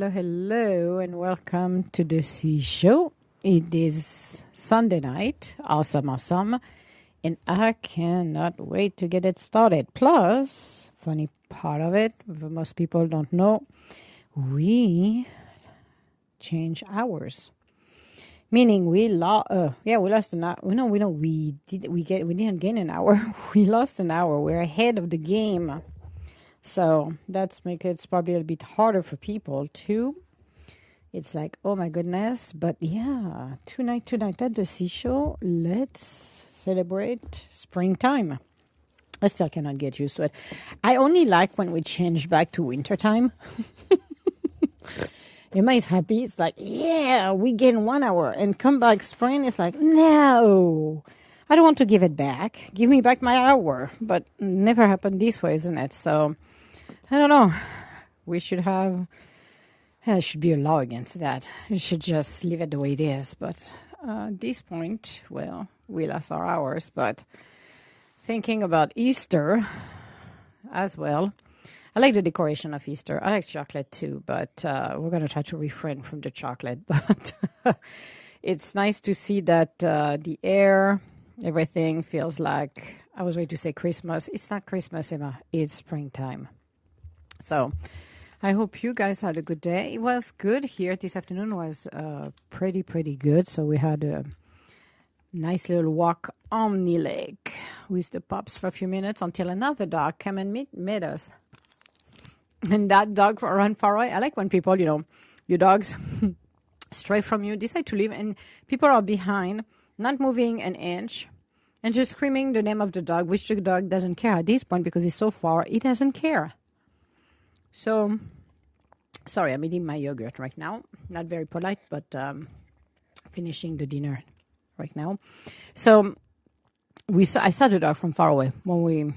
hello, hello, and welcome to the Sea Show. It is Sunday night, awesome, awesome, and I cannot wait to get it started. Plus, funny part of it, most people don't know, we change hours. Meaning we lost, uh, yeah, we lost an hour. No, we know we did. We get we didn't gain an hour. we lost an hour. We're ahead of the game. So that's make it's probably a bit harder for people too. It's like, oh my goodness. But yeah, tonight, tonight at the Sea Show, let's celebrate springtime. I still cannot get used to it. I only like when we change back to wintertime. Emma happy. It's like, yeah, we gain one hour and come back spring. It's like, no, I don't want to give it back. Give me back my hour. But never happened this way, isn't it? So I don't know. We should have. There should be a law against that. We should just leave it the way it is. But uh, at this point, well, we lost our hours. But thinking about Easter as well. I like the decoration of Easter. I like chocolate too, but uh, we're going to try to refrain from the chocolate. But it's nice to see that uh, the air, everything feels like I was ready to say Christmas. It's not Christmas, Emma. It's springtime. So I hope you guys had a good day. It was good here. This afternoon was uh, pretty, pretty good. So we had a nice little walk on the lake with the pups for a few minutes until another dog came and meet, met us. And that dog ran far away. I like when people, you know, your dogs stray from you, decide to leave, and people are behind, not moving an inch, and just screaming the name of the dog, which the dog doesn't care at this point because he's so far, he doesn't care. So, sorry, I'm eating my yogurt right now. Not very polite, but um, finishing the dinner right now. So, we I saw the dog from far away when we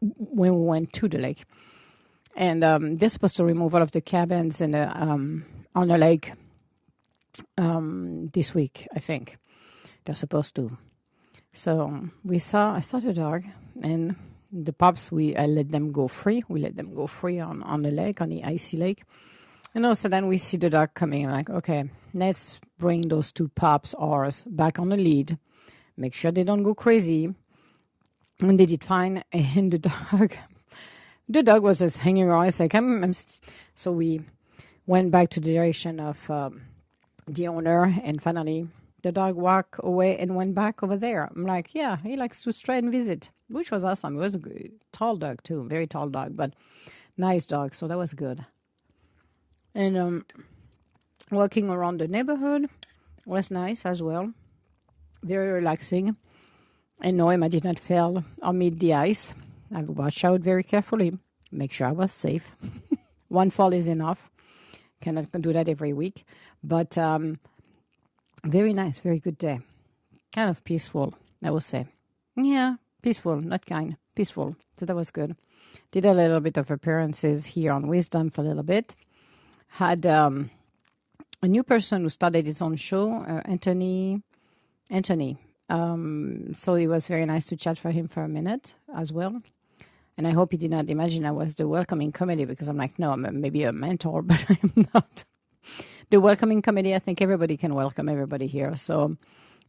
when we went to the lake, and um, they're supposed to remove all of the cabins and um, on the lake um, this week. I think they're supposed to. So we saw I saw the dog and the pups, we I let them go free. We let them go free on, on the lake, on the icy lake. And also then we see the dog coming. Like, okay, let's bring those two pups, ours, back on the lead. Make sure they don't go crazy. And they did fine. And the dog, the dog was just hanging around. It's like, I'm, I'm so we went back to the direction of um, the owner. And finally, the dog walked away and went back over there. I'm like, yeah, he likes to stray and visit which was awesome. It was a good, tall dog too, very tall dog, but nice dog. So that was good. And um, walking around the neighborhood was nice as well. Very relaxing. And no, I did not fall or meet the ice. I watched out very carefully, make sure I was safe. One fall is enough. Cannot do that every week, but um, very nice, very good day. Kind of peaceful, I would say. Yeah, peaceful, not kind, peaceful. So that was good. Did a little bit of appearances here on Wisdom for a little bit. Had um, a new person who started his own show, uh, Anthony. Anthony. Um, so it was very nice to chat for him for a minute as well. And I hope he did not imagine I was the welcoming committee because I'm like, no, I'm maybe a mentor, but I'm not. The welcoming committee, I think everybody can welcome everybody here. So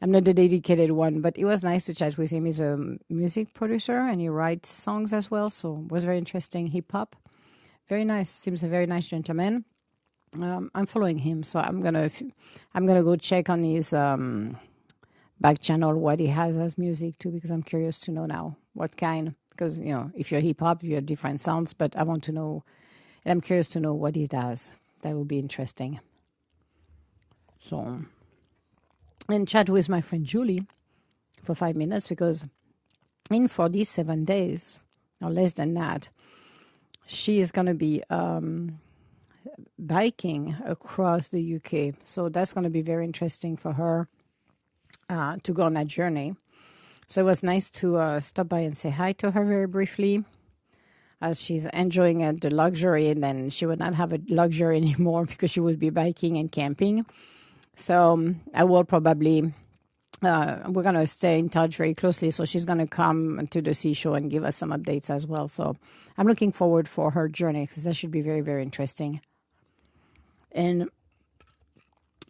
I'm not the dedicated one, but it was nice to chat with him. He's a music producer and he writes songs as well, so it was very interesting. Hip hop, very nice. Seems a very nice gentleman. Um, I'm following him, so I'm gonna I'm gonna go check on his um, back channel what he has as music too, because I'm curious to know now what kind. Because you know, if you're hip hop, you have different sounds, but I want to know, and I'm curious to know what he does. That would be interesting. So and chat with my friend Julie for five minutes because in 47 days or less than that, she is going to be um, biking across the UK. So that's going to be very interesting for her uh, to go on that journey. So it was nice to uh, stop by and say hi to her very briefly as she's enjoying uh, the luxury and then she would not have a luxury anymore because she would be biking and camping. So um, I will probably uh, we're going to stay in touch very closely. So she's going to come to the Sea Show and give us some updates as well. So I'm looking forward for her journey because that should be very, very interesting. and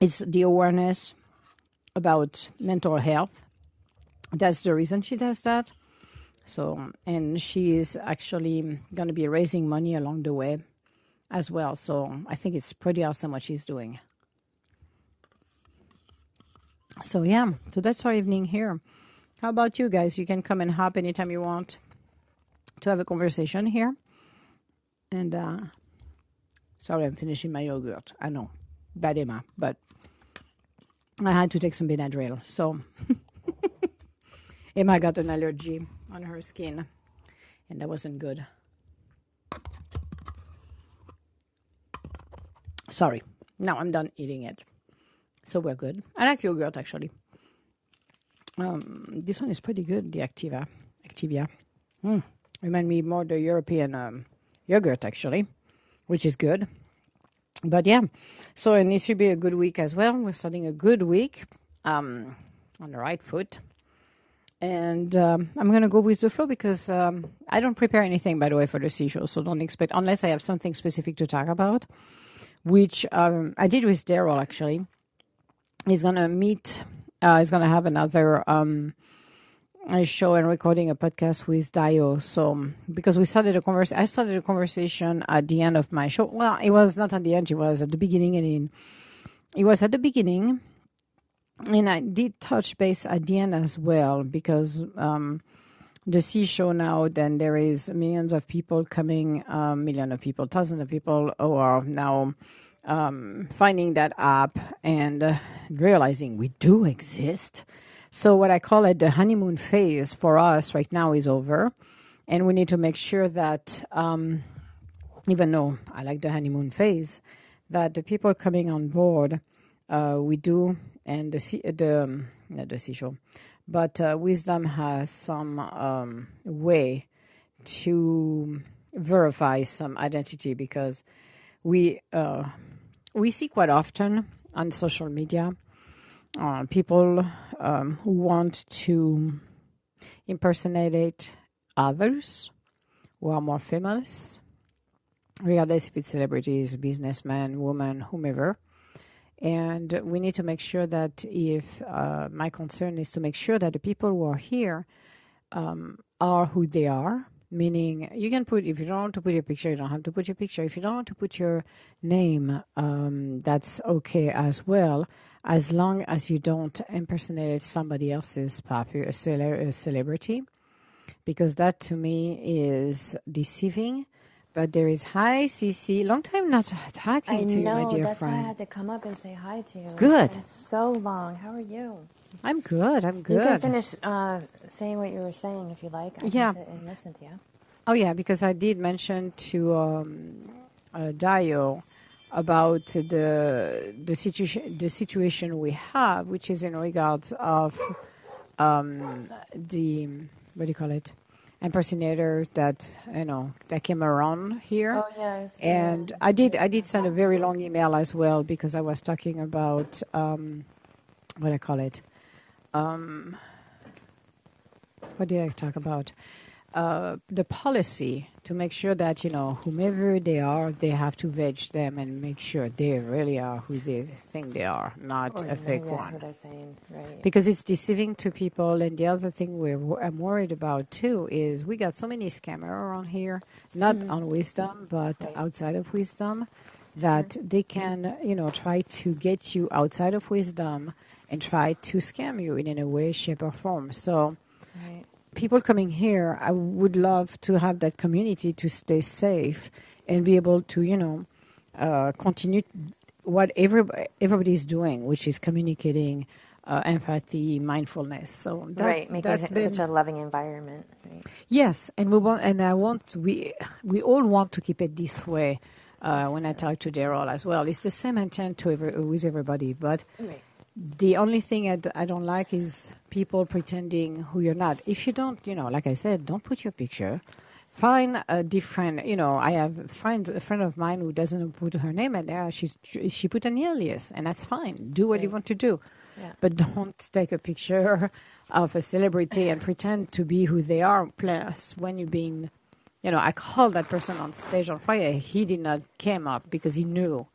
it's the awareness about mental health. That's the reason she does that. So, and she is actually going to be raising money along the way as well. So, I think it's pretty awesome what she's doing. So, yeah, so that's our evening here. How about you guys? You can come and hop anytime you want to have a conversation here. And, uh, sorry, I'm finishing my yogurt. I know, bad Emma, but I had to take some Benadryl. So, Emma got an allergy on her skin, and that wasn't good. Sorry. Now I'm done eating it. So we're good. I like yogurt actually. Um, this one is pretty good, the Activa. Activia. Mm. Remind me more the European um, yogurt actually, which is good. But yeah, so it needs to be a good week as well. We're starting a good week um, on the right foot. And um, I'm going to go with the flow because um, I don't prepare anything, by the way, for the Sea Show. So don't expect, unless I have something specific to talk about, which um, I did with Daryl actually. He's going to meet, uh, he's going to have another um, show and recording a podcast with Dio. So because we started a conversation, I started a conversation at the end of my show. Well, it was not at the end; it was at the beginning, and in, it was at the beginning and I did touch base the as well because um, the sea show now, then there is millions of people coming, um, million of people, thousands of people who are now um, finding that app and uh, realizing we do exist. So what I call it the honeymoon phase for us right now is over, and we need to make sure that um, even though I like the honeymoon phase, that the people coming on board, uh, we do and the the um, not the Sea Show, but uh, wisdom has some um, way to verify some identity because we uh, we see quite often on social media uh, people um, who want to impersonate others who are more famous, regardless if it's celebrities, businessmen, women, whomever and we need to make sure that if uh, my concern is to make sure that the people who are here um, are who they are, meaning you can put, if you don't want to put your picture, you don't have to put your picture. If you don't want to put your name, um, that's okay as well, as long as you don't impersonate somebody else's popular cele- celebrity, because that to me is deceiving but there is hi, Cece. Long time not talking I to know, you, my dear that's friend. why I had to come up and say hi to you. Good. So long. How are you? I'm good. I'm good. You can finish uh, saying what you were saying if you like. I Yeah. and listen to you. Oh yeah, because I did mention to um, uh, Dio about the the situation the situation we have, which is in regards of um, the what do you call it impersonator that you know that came around here. Oh yes. and I did I did send a very long email as well because I was talking about um, what I call it. Um, what did I talk about? Uh, the policy to make sure that you know whomever they are, they have to veg them and make sure they really are who they think they are, not Or a fake one right? because it's deceiving to people. And the other thing we're I'm worried about too is we got so many scammers around here, not on Wisdom, but Right. outside of Wisdom, that they can you know try to get you outside of Wisdom and try to scam you in any way, shape, or form. So right. People coming here, I would love to have that community to stay safe and be able to, you know, uh, continue what everybody, everybody's doing, which is communicating uh, empathy, mindfulness. So that, right. Making it been such a loving environment. Right. yes, and we want, and I want we we all want to keep it this way. Uh, when I talk to Daryl as well, it's the same intent to every, with everybody, but Right. The only thing I, d- I don't like is people pretending who you're not. If you don't, you know, like I said, don't put your picture. Find a different, you know, I have a friend, a friend of mine who doesn't put her name in there. She's, she put an alias, and that's fine. Do what you want to do. Yeah. But don't take a picture of a celebrity and pretend to be who they are. Plus, when you've been, you know, I called that person on stage on Friday. He did not came up because he knew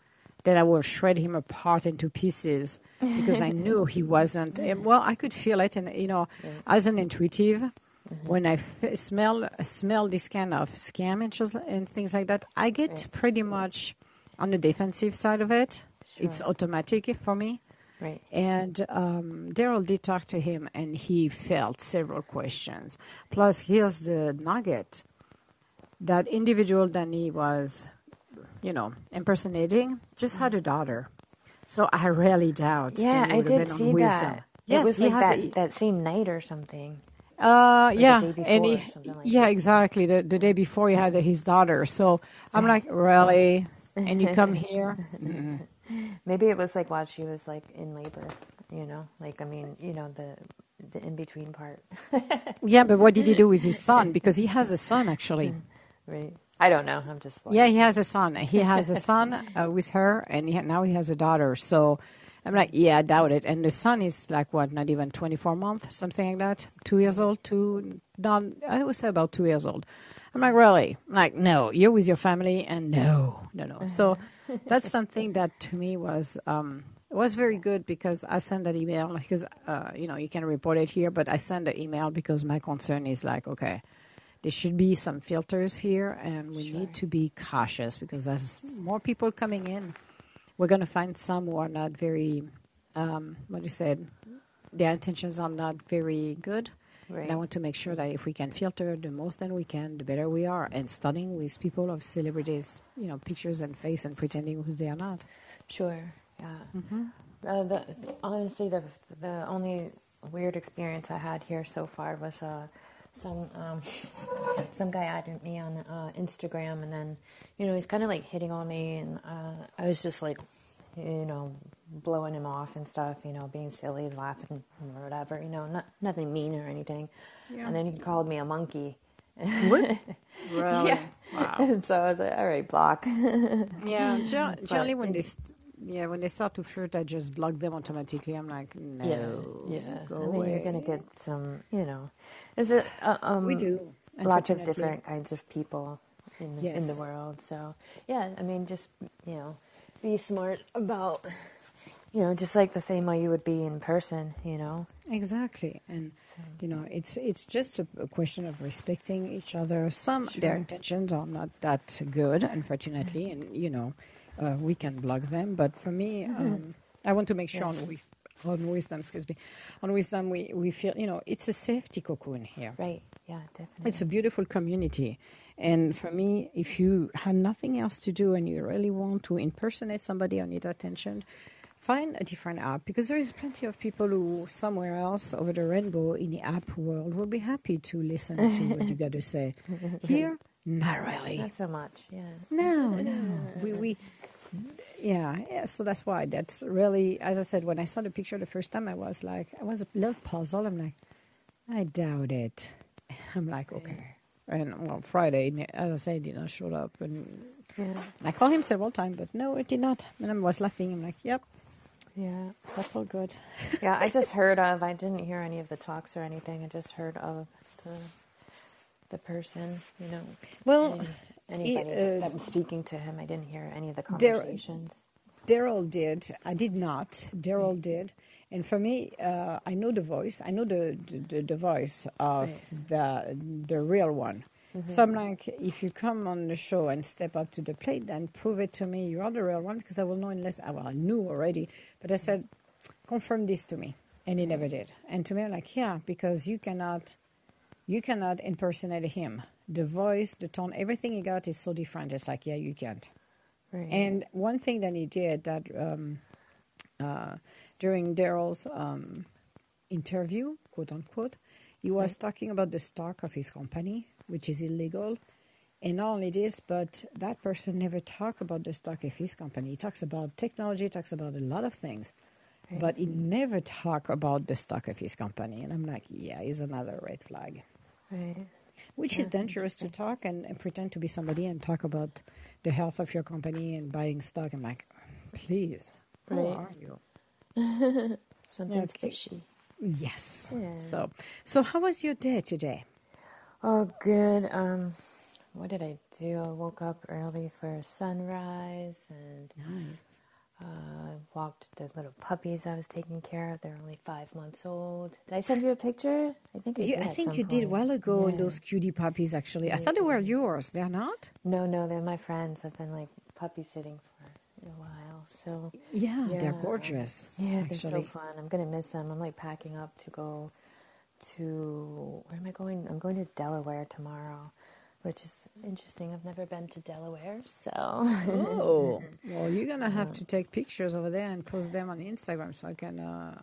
then I will shred him apart into pieces because I knew he wasn't. and, Well, I could feel it, and you know, as an intuitive, when I f- smell smell this kind of scam and, just, and things like that, I get pretty much on the defensive side of it. It's automatic for me. Right. And um, Daryl did talk to him, and he felt several questions. Plus, here's the nugget: that individual that he was, you know, impersonating just had a daughter. So I really doubt. Yeah, I did see wisdom. that. Yes, it was he like has that, a- that same night or something. uh, yeah, and he, like yeah, that. exactly. The, the day before he had his daughter. So I'm like, really? And you come here? Maybe it was like while she was like in labor, you know, like I mean, you know, the the in between part, Yeah, but what did he do with his son? Because he has a son actually. right? I don't know. I'm just like, Yeah, he has a son. He has a son uh, with her, and he, now he has a daughter. So I'm like, yeah, I doubt it. And the son is like what, not even 24 months, something like that, two years old, two, not, I would say about two years old. I'm like, really? I'm like, no, you're with your family, and no, no, no. So that's something that to me was um, was very good because I sent that email because uh, you know you can report it here, but I sent the email because my concern is like, okay, there should be some filters here, and we need to be cautious because as more people coming in, we're going to find some who are not very, um, what you said, their intentions are not very good. Right. And I want to make sure that if we can filter the most that we can, the better we are. And studying with people of celebrities, you know, pictures and face and pretending who they are not. Sure. Yeah. Mm-hmm. Uh, the, honestly, the the only weird experience I had here so far was uh, some um, some guy added me on uh, Instagram, and then you know he's kind of like hitting on me, and uh, I was just like, you know, blowing him off and stuff, you know, being silly, laughing or whatever, you know, not, nothing mean or anything. Yeah. And then he called me a monkey. What? Really? Yeah. Wow. And so I was like, all right, block. Yeah, gen- generally when they, yeah, when they start to flirt, I just block them automatically. I'm like, no, yeah. go I mean, away. you're gonna get some, you know. Is it? Uh, um, We do, lots of different kinds of people in the, in the world. So yeah, I mean, just you know, be smart about, you know, just like the same way you would be in person. You know. Exactly, and you know, it's it's just a, a question of respecting each other. Some their intentions are not that good, unfortunately, and you know, uh, we can block them. But for me, um, I want to make sure on, we, on wisdom, excuse me, on wisdom, we we feel you know it's a safety cocoon here. Right. Yeah. Definitely. It's a beautiful community. And for me, if you had nothing else to do and you really want to impersonate somebody or need attention, find a different app because there is plenty of people who somewhere else over the rainbow in the app world will be happy to listen to what you got to say. Here, not really. Not so much. Yeah. No, no. We, we, yeah, yeah. So that's why. That's really, as I said, when I saw the picture the first time, I was like, I was a little puzzled. I'm like, I doubt it. I'm like, okay. And well, Friday, as I said, it did not show up, and Yeah. I called him several times, but no, it did not. And I was laughing. I'm like, yep, Yeah. that's all good. Yeah. I just heard of. I didn't hear any of the talks or anything. I just heard of the the person. You know. Well, Any- anybody uh, that was speaking to him. I didn't hear any of the conversations. Daryl did. I did not. Daryl did. And for me, uh, I know the voice. I know the the, the voice of the the real one. So I'm like, if you come on the show and step up to the plate, then prove it to me. You are the real one because I will know unless well, I knew already. But I said, confirm this to me, and he never did. And to me, I'm like, yeah, because you cannot, you cannot impersonate him. The voice, the tone, everything he got is so different. It's like, yeah, you can't. Right. And one thing that he did that um, uh, during Daryl's um, interview, quote unquote, he was talking about the stock of his company, which is illegal. And not only this, but that person never talked about the stock of his company. He talks about technology, talks about a lot of things, but he never talk about the stock of his company. And I'm like, yeah, it's another red flag right. Which is dangerous to talk and, and pretend to be somebody and talk about the health of your company and buying stock. I'm like, please, who Right. are you? Something's okay. fishy. Yes. Yeah. So, so how was your day today? Oh, good. Um, what did I do? I woke up early for sunrise, and uh, walked the little puppies I was taking care of. They're only five months old. Did I send you a picture? I think I You, did. I think you did a while ago. Yeah. Those cutie puppies, actually. I thought they were yours. They're not. No, no, they're my friends. I've been like puppy sitting for a while. So Yeah, they're gorgeous. yeah, they're so fun. I'm gonna miss them. I'm like packing up to go to where am I going? I'm going to Delaware tomorrow, which is interesting. I've never been to Delaware, so Oh, well, you're gonna have to take pictures over there and post them on Instagram so I can uh,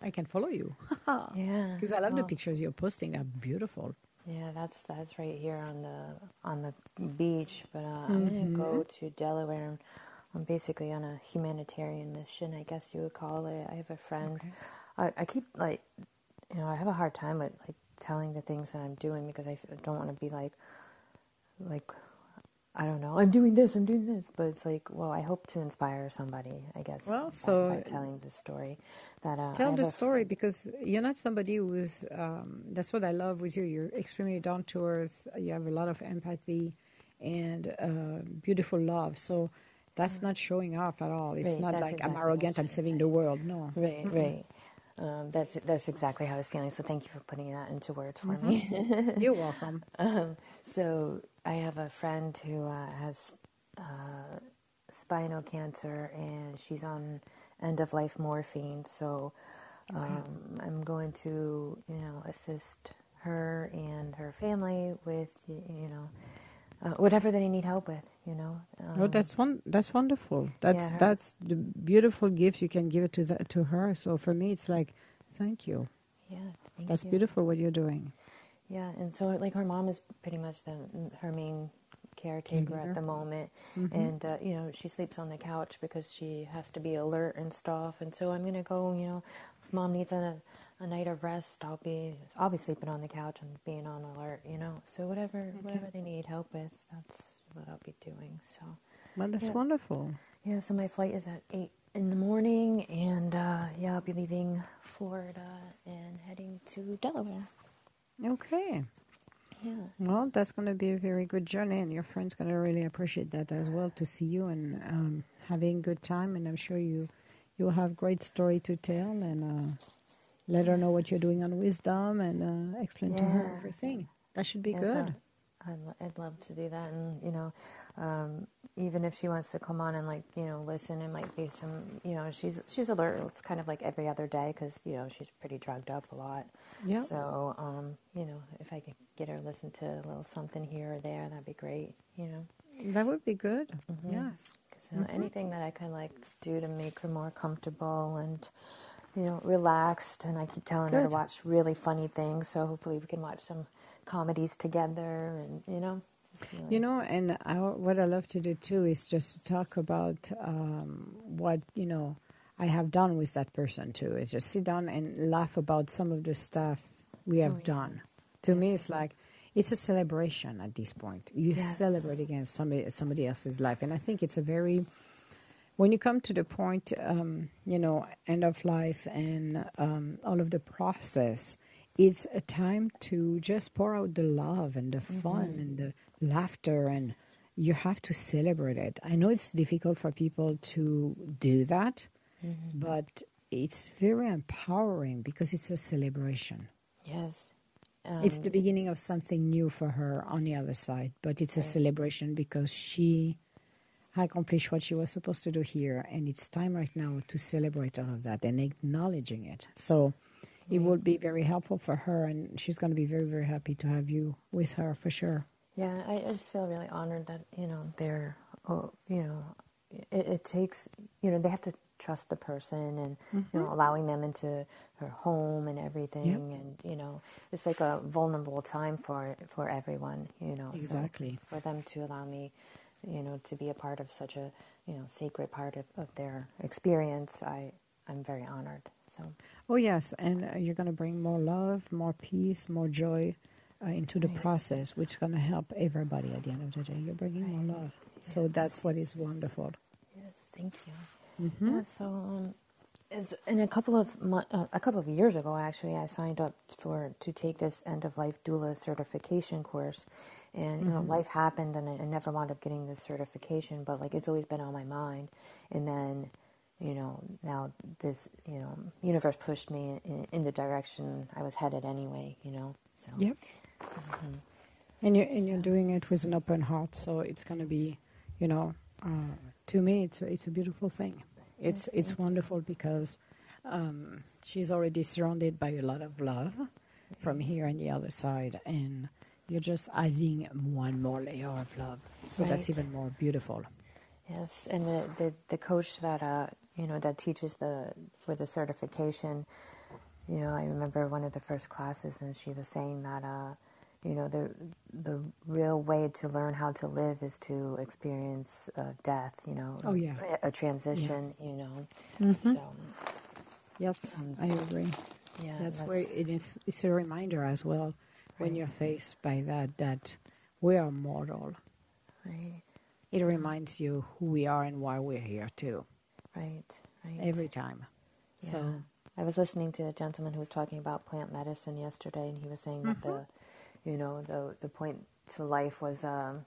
I can follow you. yeah. Because I love the pictures you're posting. They're beautiful. Yeah, that's that's right here on the on the beach. But uh, I'm gonna go to Delaware. I'm basically on a humanitarian mission, I guess you would call it. I have a friend. Okay. I, I keep like, you know, I have a hard time with like telling the things that I'm doing because I don't want to be like, like, I don't know, I'm doing this, I'm doing this. But it's like, well, I hope to inspire somebody. I guess. Well, by- so- by, telling the story that uh, Tell the a f- story because you're not somebody who's. Um, that's what I love with you. You're extremely down to earth. You have a lot of empathy and uh, beautiful love. So that's not showing off at all. It's Right, not like exactly I'm arrogant. I'm saving the world. No. Right, right. Um, that's that's exactly how I was feeling. So thank you for putting that into words for me. You're welcome. um, so I have a friend who uh, has uh, spinal cancer, and she's on end of life morphine. So um, I'm going to, you know, assist her and her family with, you know, uh, whatever they need help with. You know. Oh, Um, that's one. That's wonderful. That's Yeah, that's the beautiful gift you can give it to the, to her. So for me, it's like, thank you. yeah. Thank That's you. beautiful what you're doing. Yeah, and so like her mom is pretty much the her main caretaker at the moment, Mm-hmm. and uh, you know she sleeps on the couch because she has to be alert and stuff. And so I'm gonna go. You know, if mom needs a, a night of rest, I'll be I'll be sleeping on the couch and being on alert. You know, so whatever whatever they need help with, that's what I'll be doing. So Well, that's Yeah. wonderful. yeah, so my flight is at eight in the morning, and uh, yeah, I'll be leaving Florida and heading to Delaware. Okay. Yeah. Well, that's going to be a very good journey, and your friend's going to really appreciate that as well to see you and um, having good time. And I'm sure you you'll have great story to tell, and uh, let her know what you're doing on Wisdom, and uh, explain to her everything. That should be Yes, good. I'd, I'd love to do that, and you know, um, even if she wants to come on and like you know listen, it might be some you know she's she's alert. It's kind of like every other day because you know she's pretty drugged up a lot. Yeah. So um, you know, if I could get her listen to a little something here or there, that'd be great. You know, That would be good. Mm-hmm. Yes. 'Cause, uh, anything that I can like do to make her more comfortable and you know relaxed. And I keep telling her to watch really funny things. So hopefully we can watch some comedies together, and you know. really- You know, and I, what I love to do too is just to talk about um, what you know I have done with that person too. Is just sit down and laugh about some of the stuff we have Oh, yeah. done. To me, it's like it's a celebration at this point. You Yes. celebrate against somebody somebody else's life, and I think it's a very when you come to the point, um, you know, end of life and um, all of the process, it's a time to just pour out the love and the fun and the laughter, and you have to celebrate it. I know it's difficult for people to do that, but it's very empowering because it's a celebration. Yes. It's Um, the beginning of something new for her on the other side, but it's a celebration because she accomplished what she was supposed to do here, and it's time right now to celebrate all of that and acknowledging it. So it mm-hmm. Right. will be very helpful for her, and she's going to be very, very happy to have you with her for sure. Yeah, I, I just feel really honored that you know they're, oh, you know, it, it takes you know they have to trust the person and you mm-hmm. know allowing them into her home and everything and you know it's like a vulnerable time for for everyone you know so Exactly. for them to allow me you know to be a part of such a you know sacred part of, of their experience I I'm very honored so Oh, yes, and uh, you're going to bring more love, more peace, more joy uh, into the Right. process, which is going to help everybody at the end of the day. You're bringing more love. So that's what is wonderful. yes thank you Mhm. Yeah, so um, It's, and a couple of mo- uh, a couple of years ago, actually, I signed up for to take this end of life doula certification course, and you know, life happened, and I, I never wound up getting this certification. But like, it's always been on my mind. And then, you know, now this you know universe pushed me in, in the direction I was headed anyway. You know, so Yep. And you're and you're doing it with an open heart, so it's gonna be, you know, uh, to me, it's a, it's a beautiful thing. It's it's wonderful because um, she's already surrounded by a lot of love from here and the other side, and you're just adding one more layer of love. So that's even more beautiful. Yes, and the, the, the coach that uh you know that teaches the for the certification, you know, I remember one of the first classes, and she was saying that uh, you know, the the real way to learn how to live is to experience uh, death. You know, Oh, yeah. a, a transition. You know, Mhm. so Yes, Um, I agree. yeah, That's where it is. It's a reminder as well when Right. you're faced by that that we are mortal. right, It reminds you who we are and why we're here too. Right, right. Every time. Yeah. So I was listening to a gentleman who was talking about plant medicine yesterday, and he was saying that the, you know, the the point to life was um,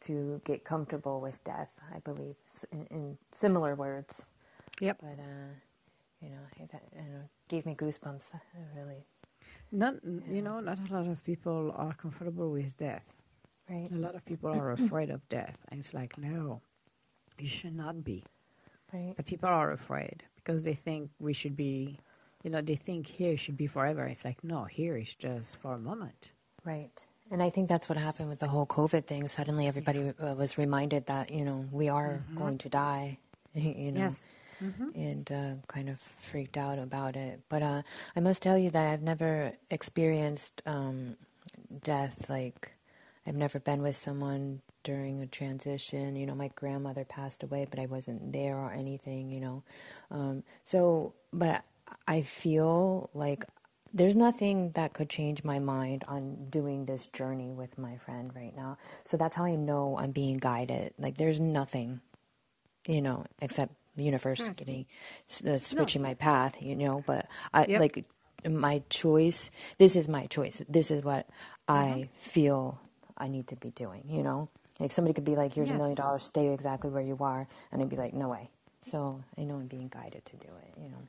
to get comfortable with death. I believe, in, in similar words. Yep. But uh, you know, that, you know, gave me goosebumps. It really, not you know not a lot of people are comfortable with death. right, A lot of people are afraid of death, and it's like no, you should not be. Right, But people are afraid because they think we should be, you know, they think here should be forever. It's like no, here is just for a moment. right. And I think that's what happened with the whole COVID thing. Suddenly, everybody uh, was reminded that you know we are going to die. You know, Yes. and uh, kind of freaked out about it. But uh, I must tell you that I've never experienced um, death. Like, I've never been with someone during a transition. You know, my grandmother passed away, but I wasn't there or anything. You know, um, so but I, I feel like. There's nothing that could change my mind on doing this journey with my friend right now. So that's how I know I'm being guided. Like, there's nothing you know, except the universe getting uh, switching my path, you know. But I Yep. like my choice. This is my choice. This is what I feel I need to be doing. You know, like somebody could be like, "Here's a million dollars. Stay exactly where you are," and I'd be like, "No way." So I know I'm being guided to do it. You know.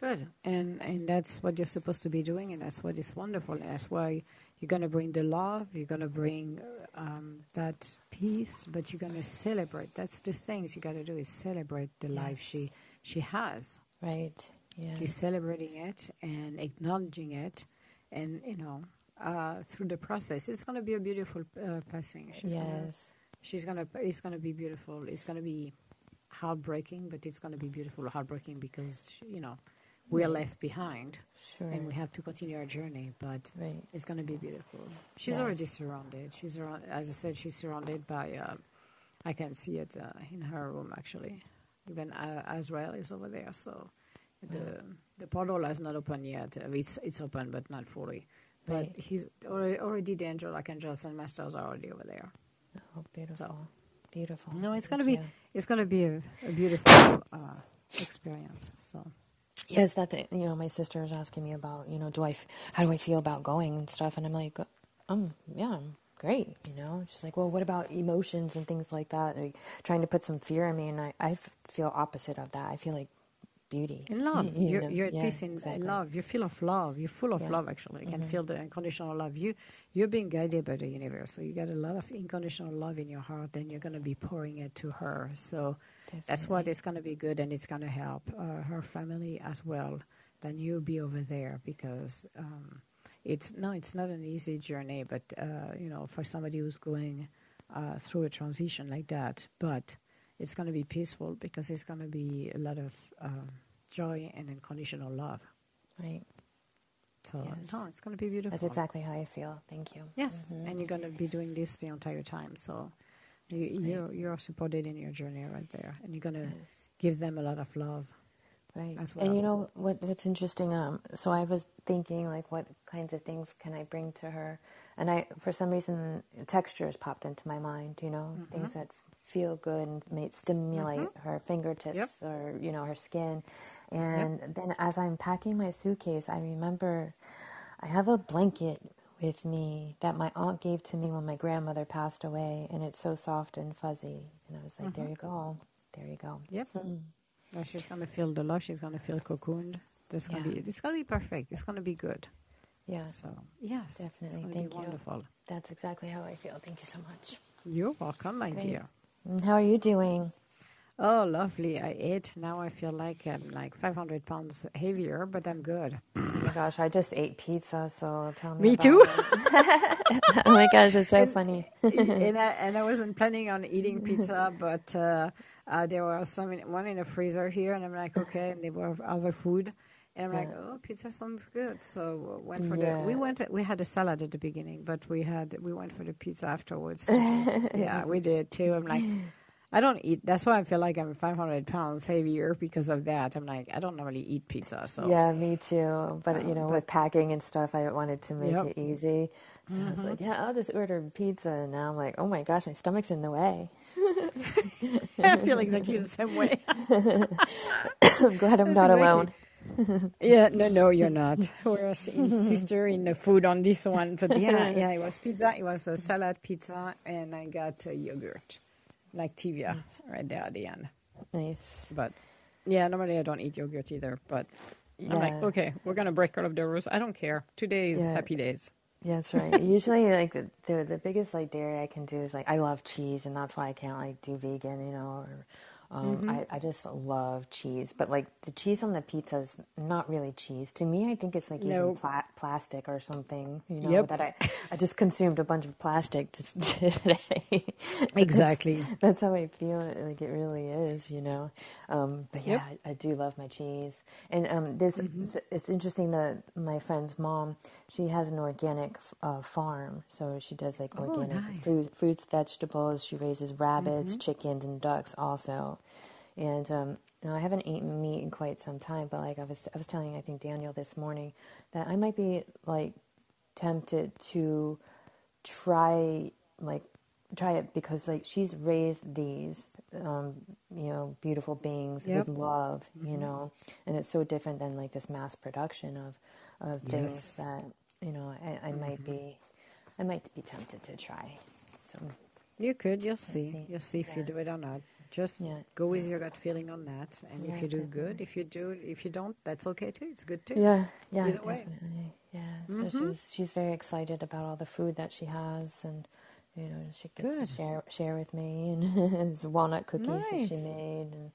Good. And and that's what you're supposed to be doing, and that's what is wonderful. And that's why you're going to bring the love, you're going to bring um, that peace, but you're going to celebrate. That's the things you got to do is celebrate the life she she has. Right. Yeah. You're celebrating it and acknowledging it, and you know uh, through the process, it's going to be a beautiful uh, passing. She's Yes. She's gonna. It's going to be beautiful. It's going to be heartbreaking, but it's going to be beautiful. Heartbreaking because you know we're left behind Sure. and we have to continue our journey. But Right. it's going to be beautiful. She's Yes. already surrounded. She's around, as I said, she's surrounded by. Uh, I can see it uh, in her room actually. Even uh, Azrael is over there, so the the portal has not opened yet. Uh, It's it's open, but not fully. But Right. he's already, already the angel archangels and masters are already over there. Oh, beautiful. Beautiful. No, it's gonna be you. it's gonna be a, a beautiful uh, experience. So Yes, that's it. You know, my sister is asking me about, you know, do I, f- how do I feel about going and stuff, and I'm like, um, yeah, I'm great. You know, she's like, well, what about emotions and things like that? Like, trying to put some fear in me, and I I feel opposite of that. I feel like beauty. in love, You you're, know? you're at Yeah, peace in exactly. love. You're full of love. You're full of Yeah. love. Actually, you can Mhm. feel the unconditional love. You you're being guided by the universe, so you got a lot of unconditional love in your heart, and you're gonna be pouring it to her. So that's what it's gonna be good, and it's gonna help uh, her family as well. Then you'll be over there because um, it's no, it's not an easy journey, but uh, you know, for somebody who's going uh, through a transition like that, but it's going to be peaceful because it's going to be a lot of um, joy and unconditional love. Right. So Yes. no, it's going to be beautiful. That's exactly how I feel. Thank you. Yes, Mhm. and you're going to be doing this the entire time. So you, you're you're supported in your journey right there, and you're going to Yes. give them a lot of love. Right. as And you know what what's interesting um so I was thinking like what kinds of things can I bring to her? And I for some reason textures popped into my mind, you know, Mm-hmm. things that feel good and may stimulate mm-hmm. her fingertips Yep. or you know her skin. And then as I'm packing my suitcase, I remember I have a blanket with me that my aunt gave to me when my grandmother passed away, and it's so soft and fuzzy. And I was like, there mm-hmm. you go, there you go. Yep. Hmm. Now she's gonna feel the love. She's gonna feel cocooned. This gonna be. It's gonna be perfect. It's gonna be good. Yeah, So yes, Definitely. Thank you. wonderful. that's exactly how I feel. Thank you so much. You're welcome, my Great. dear. And how are you doing? Oh, lovely. I ate. Now I feel like I'm like 500 pounds heavier, but I'm good. Oh my gosh, I just ate pizza, so tell me. Me too. oh my gosh, it's so funny. and I and I wasn't planning on eating pizza, but uh, uh, there was some in, one in the freezer here, and I'm like, okay. And there were other food, and I'm like, oh, pizza sounds good. So uh, went for the. We went. We had a salad at the beginning, but we had we went for the pizza afterwards. just- yeah, we did too. I'm like. I don't eat. That's why I feel like I'm 500 pounds heavier because of that. I'm like, I don't normally eat pizza, so Yeah, me too. But you um, know, with packing and stuff, I wanted to make Yep. it easy. So I was mm-hmm. like, yeah, I'll just order pizza. And now I'm like, oh my gosh, my stomach's in the way. I feel exactly the same way. I'm glad I'm not exactly- alone. Yeah, no, no, you're not. We're a sister in the food on this one, but yeah, yeah, it was pizza. It was a salad pizza, and I got uh, yogurt, like Tivia, right there at the end. Nice. But yeah, normally I don't eat yogurt either. But I'm like, Yeah. okay, we're gonna break all of the rules. I don't care. Two days, Yeah. happy days. Yeah, that's right. Usually, like the, the the biggest like dairy I can do is like I love cheese, and that's why I can't like do vegan, you know. Or um, I I just love cheese, but like the cheese on the pizza is not really cheese to me. I think it's like even pla- plastic or something, you know. Yep. That I I just consumed a bunch of plastic this today. Exactly. That's how I feel. it- Like it really is, you know. Um, but yeah, I, I do love my cheese. And um, this it's, it's interesting that my friend's mom, she has an organic uh, farm, so she does like organic nice. food, fruits, vegetables. She raises rabbits, chickens, and ducks also. And um, now I haven't eaten meat in quite some time, but like I was, I was telling I think Daniel this morning that I might be like tempted to try like try it because like she's raised these um you know beautiful beings Yep. with love you know and it's so different than like this mass production of of things Yes. that you know I, I might be I might be tempted to try so You could. You'll see. see. You'll see if you do it or not. Just Yeah. go with your gut feeling on that, and Yeah, if you do good, if you do, if you don't, that's okay too. It's good too. yeah yeah Either way. Mm-hmm. definitely yeah so she's she's very excited about all the food that she has and you know she gets Good. to share share with me and his walnut cookies that she made and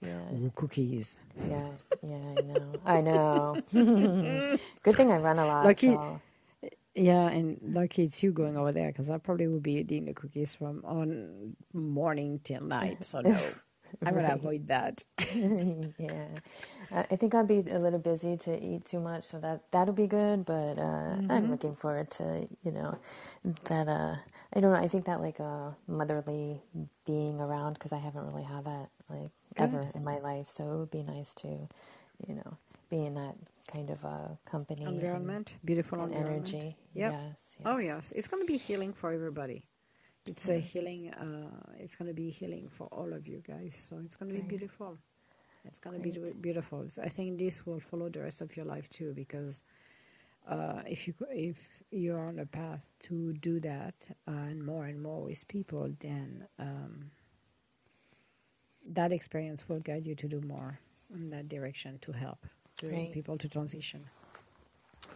yeah Ooh, cookies. Yeah, yeah, I know. I know. Good thing I run a lot. Lucky- so- Yeah, and lucky it's you going over there because I probably would be eating the cookies from on morning till night. So no, I'm gonna avoid that. yeah, I think I'll be a little busy to eat too much, so that that'll be good. But uh, Mm-hmm. I'm looking forward to you know that. Uh, I don't know. I think that like a motherly being around because I haven't really had that like ever in my life. So it would be nice to, you know, be in that kind of a company and- Environment, beautiful and, environment. energy. Yep. Yes, Oh yes, it's gonna be healing for everybody. It's a healing. Uh, it's gonna be healing for all of you guys. So it's gonna be Right. beautiful. It's gonna be beautiful. So I think this will follow the rest of your life too, because uh, if you go- if you're on a path to do that uh, and more and more with people, then um, that experience will guide you to do more in that direction to help to Right. people to transition.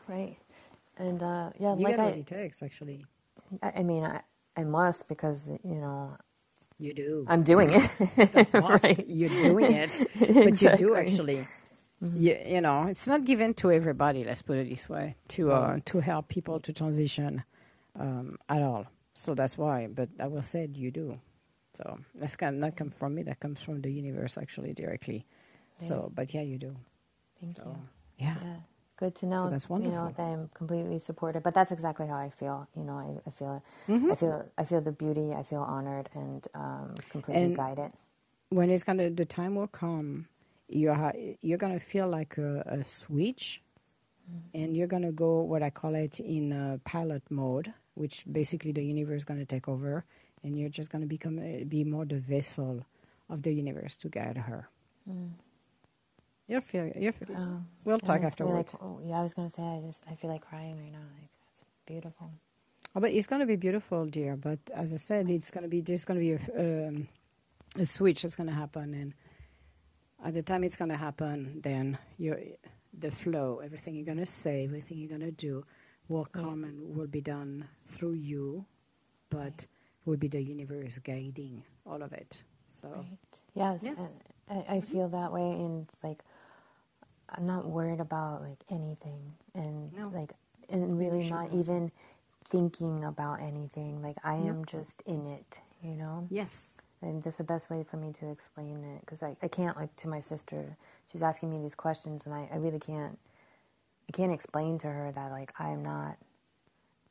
Right. And uh, yeah, You like get I, what it takes, actually. I I mean, I, I must because you know You do. I'm doing it. Right. You're doing it, but you do Exactly. Mm-hmm. actually. You, you know, it's not given to everybody. Let's put it this way: to uh, Right. to help people to transition um, at all. So that's why. But I will say you do. So that's kind not come from me. That comes from the universe actually directly. So, but yeah, you do. Thank So you. yeah. Yeah. Good to know. that's wonderful. You know that I'm completely supported, but that's exactly how I feel. You know, I, I feel, Mm-hmm. I feel, I feel the beauty. I feel honored and um, completely And- guided. when it's gonna the time will come you're you're gonna feel like a, a switch and you're gonna go what i call it in uh, pilot mode which basically the universe is gonna take over and you're just going to become uh, be more the vessel of the universe to guide her. Mm. You're feel, you're feel, Oh, we'll talk afterwards. Like, oh, yeah, I was gonna say I just I feel like crying right now. Like that's beautiful. Oh, but it's going to be beautiful, dear. But as I said, it's going to be there's going to be a, um, a switch that's going to happen, and at the time it's going to happen, then you the flow, everything you're going to say, everything you're going to do, will Yeah. come and will be done through you, but will be the universe guiding all of it. So Right. Yes. Yes. I, I feel that way, and like I'm not worried about like anything, and No. like and really not even thinking about anything. Like I am just in it, you know. yes, And that's the best way for me to explain it because I, I can't like to my sister. She's asking me these questions, and I, I really can't. I can't explain to her that like I'm not.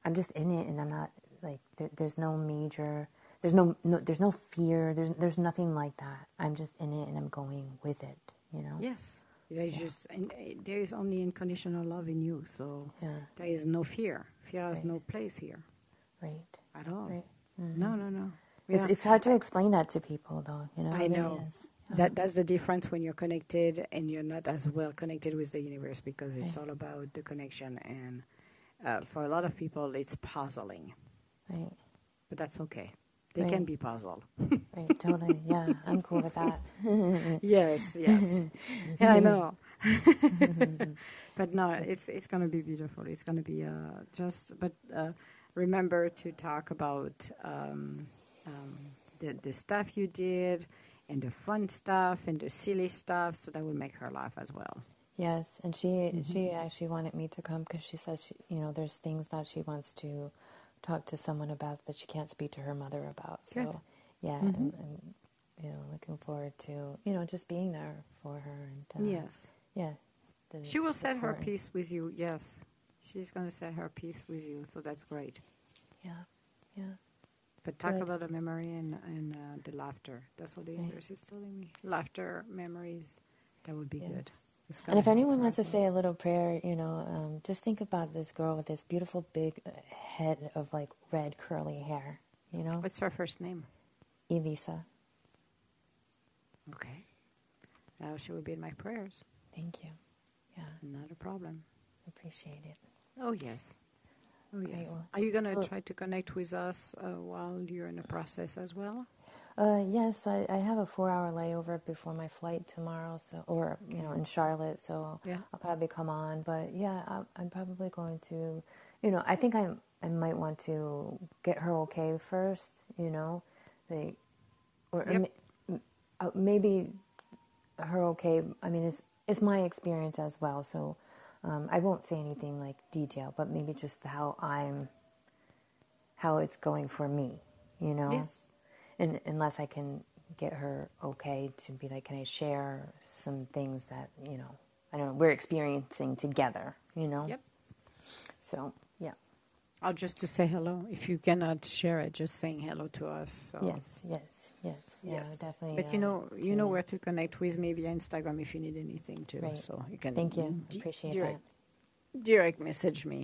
I'm just in it, and I'm not like there, there's no major. There's no, no there's no fear. There's there's nothing like that. I'm just in it, and I'm going with it. You know. yes. There's just and, uh, there is only unconditional love in you, so Yeah. there is no fear. Fear has no place here Right. at all. Right. No, no, no. It's, Yeah. it's hard to explain that to people, though. You know. I know. That that's the difference when you're connected and you're not as well connected with the universe because it's Right. all about the connection and uh, for a lot of people it's puzzling, Right. but that's okay. They can be puzzled. Right. Totally. Yeah. I'm cool with that. yes, yes. yeah, I know. but no, it's it's gonna be beautiful. It's gonna be uh, just. But uh, remember to talk about um, um, the the stuff you did and the fun stuff and the silly stuff, so that will make her laugh as well. Yes, and she she actually wanted me to come because she says she, you know there's things that she wants to talk to someone about that she can't speak to her mother about. So Good. yeah, I'm, I'm you know looking forward to you know just being there for her and uh, yes, yeah. the she will set her piece with you. Yes, she's gonna set her piece with you, so that's great. Yeah, yeah, But talk Good. about the memory and, and uh, the laughter. That's what the Right. universe is telling me. Laughter, memories, that would be Yes. good. And if anyone wants to say a little prayer, you know, um, just think about this girl with this beautiful big uh, head of like red curly hair. You know, What's her first name? Elisa. Okay. Now she will be in my prayers. Thank you. Yeah, Not a problem. appreciate it. Oh, yes. Oh, yes. Are you going to try to connect with us uh, while you're in the process as well? Uh, yes, I, I have a four-hour layover before my flight tomorrow, so or you know in Charlotte, so Yeah. I'll probably come on. But yeah, I'm, I'm probably going to, you know, I think I I might want to get her okay first, you know, like, or, or Yep. m- uh, maybe her okay. I mean, it's it's my experience as well, so um, I won't say anything like detail, but maybe just how I'm, how it's going for me, you know Yes. and unless I can get her okay to be like, can I share some things that you know, I don't know, we're experiencing together, you know. Yep. So yeah, I'll just to say hello. If you cannot share it, just saying hello to us. So. yes, yes, yes, yeah, Yes. definitely. But you uh, know, you know where to connect with me via Instagram if you need anything too. Right. So you can. Thank you, di- appreciate direct, direct message me.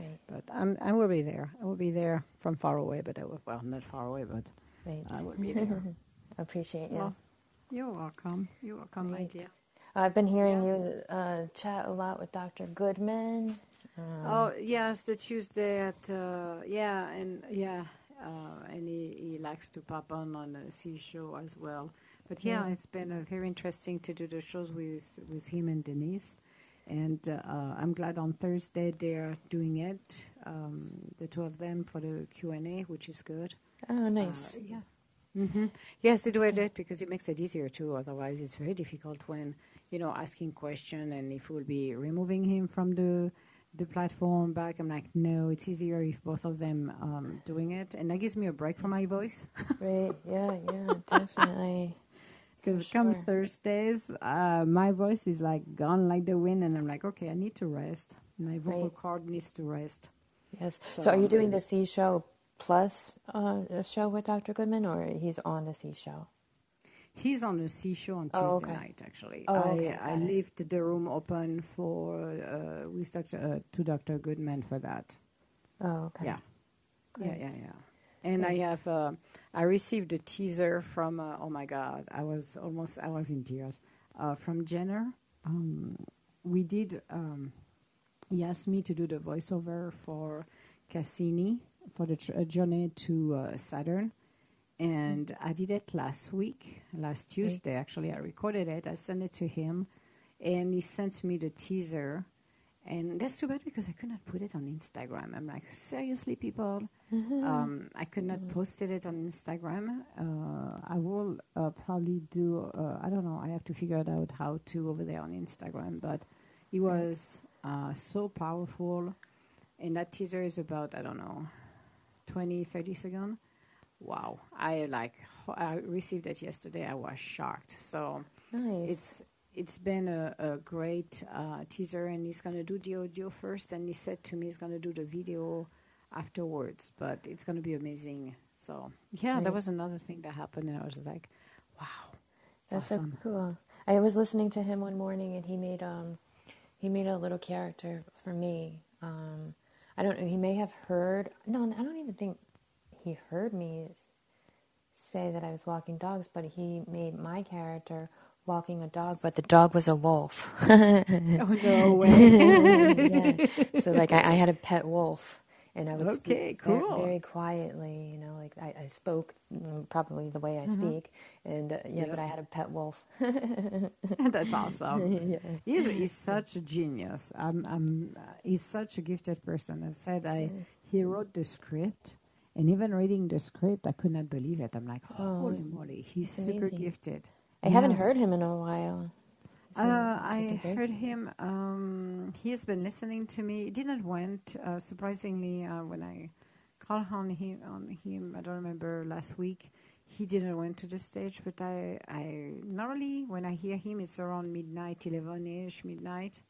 Right, But I'm, I will be there. I will be there from far away, but I will, well, not far away, but right. I will be there. appreciate you. Well, you're welcome. You're welcome, my dear. I've been hearing you uh, chat a lot with Dr. Goodman. Um, Oh yes, the Tuesday at uh, yeah, and yeah, uh, and he, he likes to pop on on a Sea Show as well. But yeah, Yeah. it's been uh, very interesting to do the shows with with him and Denise, and uh, I'm glad on Thursday they're doing it, um, the two of them for the Q and A, which is good. oh, nice. Uh, yeah. hmm Yes, they do it because it makes it easier too. Otherwise, it's very difficult when you know asking question and if we'll be removing him from the the platform back. I'm like, no, it's easier if both of them um, doing it, and that gives me a break from my voice. Right, yeah, yeah, definitely. Because For come. Thursdays, uh, my voice is like gone like the wind, and I'm like, okay, I need to rest. My vocal Right. cord needs to rest. Yes. So, So are you doing the Sea Show plus uh, a show with Dr. Goodman, or he's on the Sea Show? He's on the show on Tuesday Oh, okay. night, actually. Oh, I, okay, I left the room open for uh, with Dr. Uh, to Dr. Goodman for that. Oh, okay. Yeah. Yeah, Great. yeah, yeah. And I have, uh, I received a teaser from, uh, oh my God, I was almost, I was in tears, uh, from Jenner. Um, we did, um, he asked me to do the voiceover for Cassini for the tr- uh, journey to uh, Saturn. And I did it last week, last Tuesday, actually. I recorded it, I sent it to him, and he sent me the teaser. And that's too bad because I could not put it on Instagram. I'm like, seriously, people? Um, I could not post it on Instagram. Uh, I will uh, probably do, uh, I don't know, I have to figure it out how to over there on Instagram. But it was uh, so powerful. And that teaser is about, I don't know, 20, 30 seconds. Wow. I like, I received it yesterday. I was shocked. So Nice. it's it's been a, a great uh, teaser, and he's going to do the audio first, and he said to me he's going to do the video afterwards. But it's going to be amazing. So yeah, that was another thing that happened, and I was like, wow, That's awesome. so cool. I was listening to him one morning, and he made um, he made a little character for me. Um, I don't know. He may have heard. No, I don't even think he heard me say that I was walking dogs. But he made my character walking a dog, but the dog was a wolf. oh no way! yeah. So like I, I had a pet wolf, and I would Okay, speak cool. very, quietly. You know, like I, I spoke mm, probably the way I speak, and uh, yeah, but I had a pet wolf. That's awesome. He's, he's such a genius. I'm, I'm, uh, he's such a gifted person. I said I, he wrote the script, and even reading the script, I could not believe it. I'm like, holy moly, he's super amazing. gifted. I haven't heard him in a while. Uh, I heard him. Um, he has been listening to me. He didn't went uh, surprisingly uh, when I called on him. On him, I don't remember last week. He didn't went to the stage, but I, I normally when I hear him, it's around midnight, eleven ish, midnight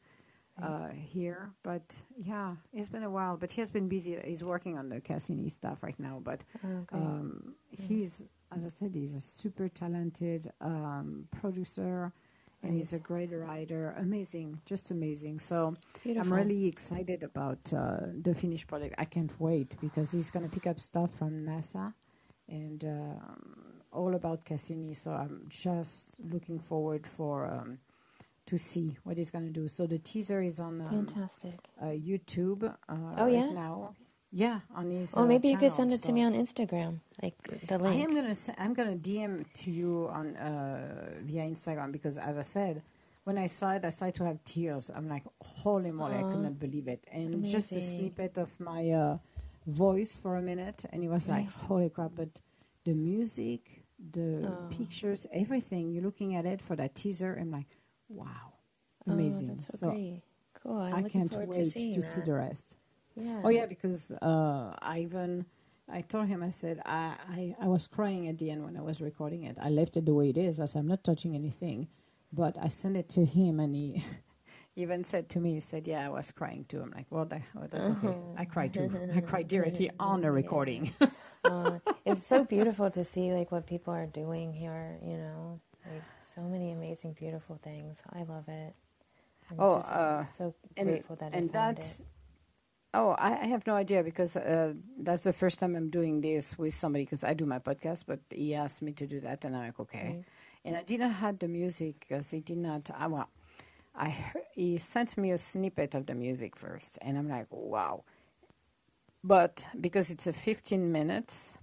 uh, here. But yeah, it's been a while. But he has been busy. He's working on the Cassini stuff right now. But Oh, great. um, he's, as I said, he's a super talented um, producer, and he's a great writer. Amazing, just amazing. So Beautiful. I'm really excited about uh, the finished product. I can't wait because he's going to pick up stuff from NASA and um, all about Cassini. So I'm just looking forward for um, to see what he's going to do. So the teaser is on um, Fantastic. uh, YouTube uh, Oh, right yeah? now. Yeah, on his. Well, uh, maybe you could send it so- to me on Instagram, like the link. I am gonna I'm gonna DM to you on uh, via Instagram because as I said, when I saw it, I started to have tears. I'm like, holy moly, I could not believe it. And just a snippet of my uh, voice for a minute, and it was like, holy crap! But the music, the Oh. pictures, everything. You're looking at it for that teaser. I'm like, wow, Oh, amazing. that's so, great. Cool. I'm I looking can't forward wait to seeing to see the rest. Yeah. Oh yeah, because uh, I even I told him I said I, I I was crying at the end when I was recording it. I left it the way it is. I said I'm not touching anything, but I sent it to him and he even said to me, he said, "Yeah, I was crying too." I'm like, "Well, that, well that's okay. I cried too. I cried directly on the recording." uh, it's so beautiful to see like what people are doing here. You know, like so many amazing, beautiful things. I love it. I'm Oh, just uh, so and grateful that and I found that. it. Oh, I, I have no idea because uh, that's the first time I'm doing this with somebody because I do my podcast, but he asked me to do that, and I'm like, okay. And I didn't have the music because he did not. I, well, I heard, he sent me a snippet of the music first, and I'm like, wow. But because it's a 15 minutes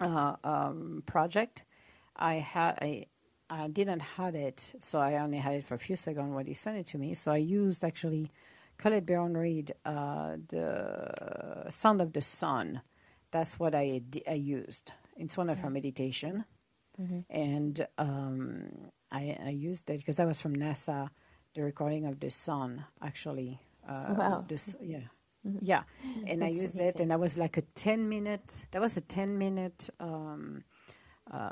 uh, um, project, I had I, I didn't have it, so I only had it for a few seconds when he sent it to me. So I used actually Colette Baron Reid, uh, the Sound of the Sun. That's what I, I used. It's one of her meditation, and um, I, I used it because I was from NASA. The recording of the sun, actually. Uh, Wow. the s- yeah. Yeah, and I That's used it, and that was like a ten minute. That was a ten minute um, uh,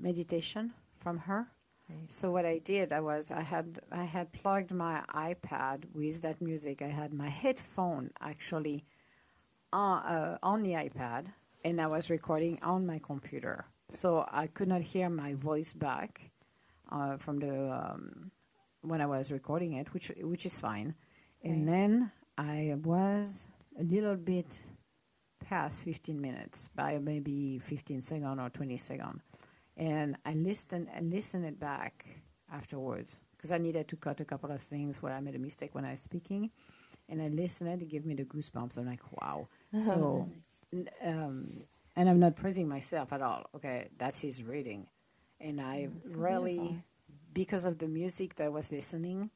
meditation from her. Right. So what I did, I was I had I had plugged my iPad with that music. I had my headphone actually on uh, on the iPad, and I was recording on my computer. So I could not hear my voice back uh, from the um, when I was recording it, which which is fine. And Right. then I was a little bit past 15 minutes by maybe 15 seconds or 20 seconds. And I listened, I listened it back afterwards because I needed to cut a couple of things where I made a mistake when I was speaking. And I listened it, it gave me the goosebumps. I'm like, wow. So, n- um, and I'm not praising myself at all. Okay, that's his reading. And I really, because of the music that I was listening,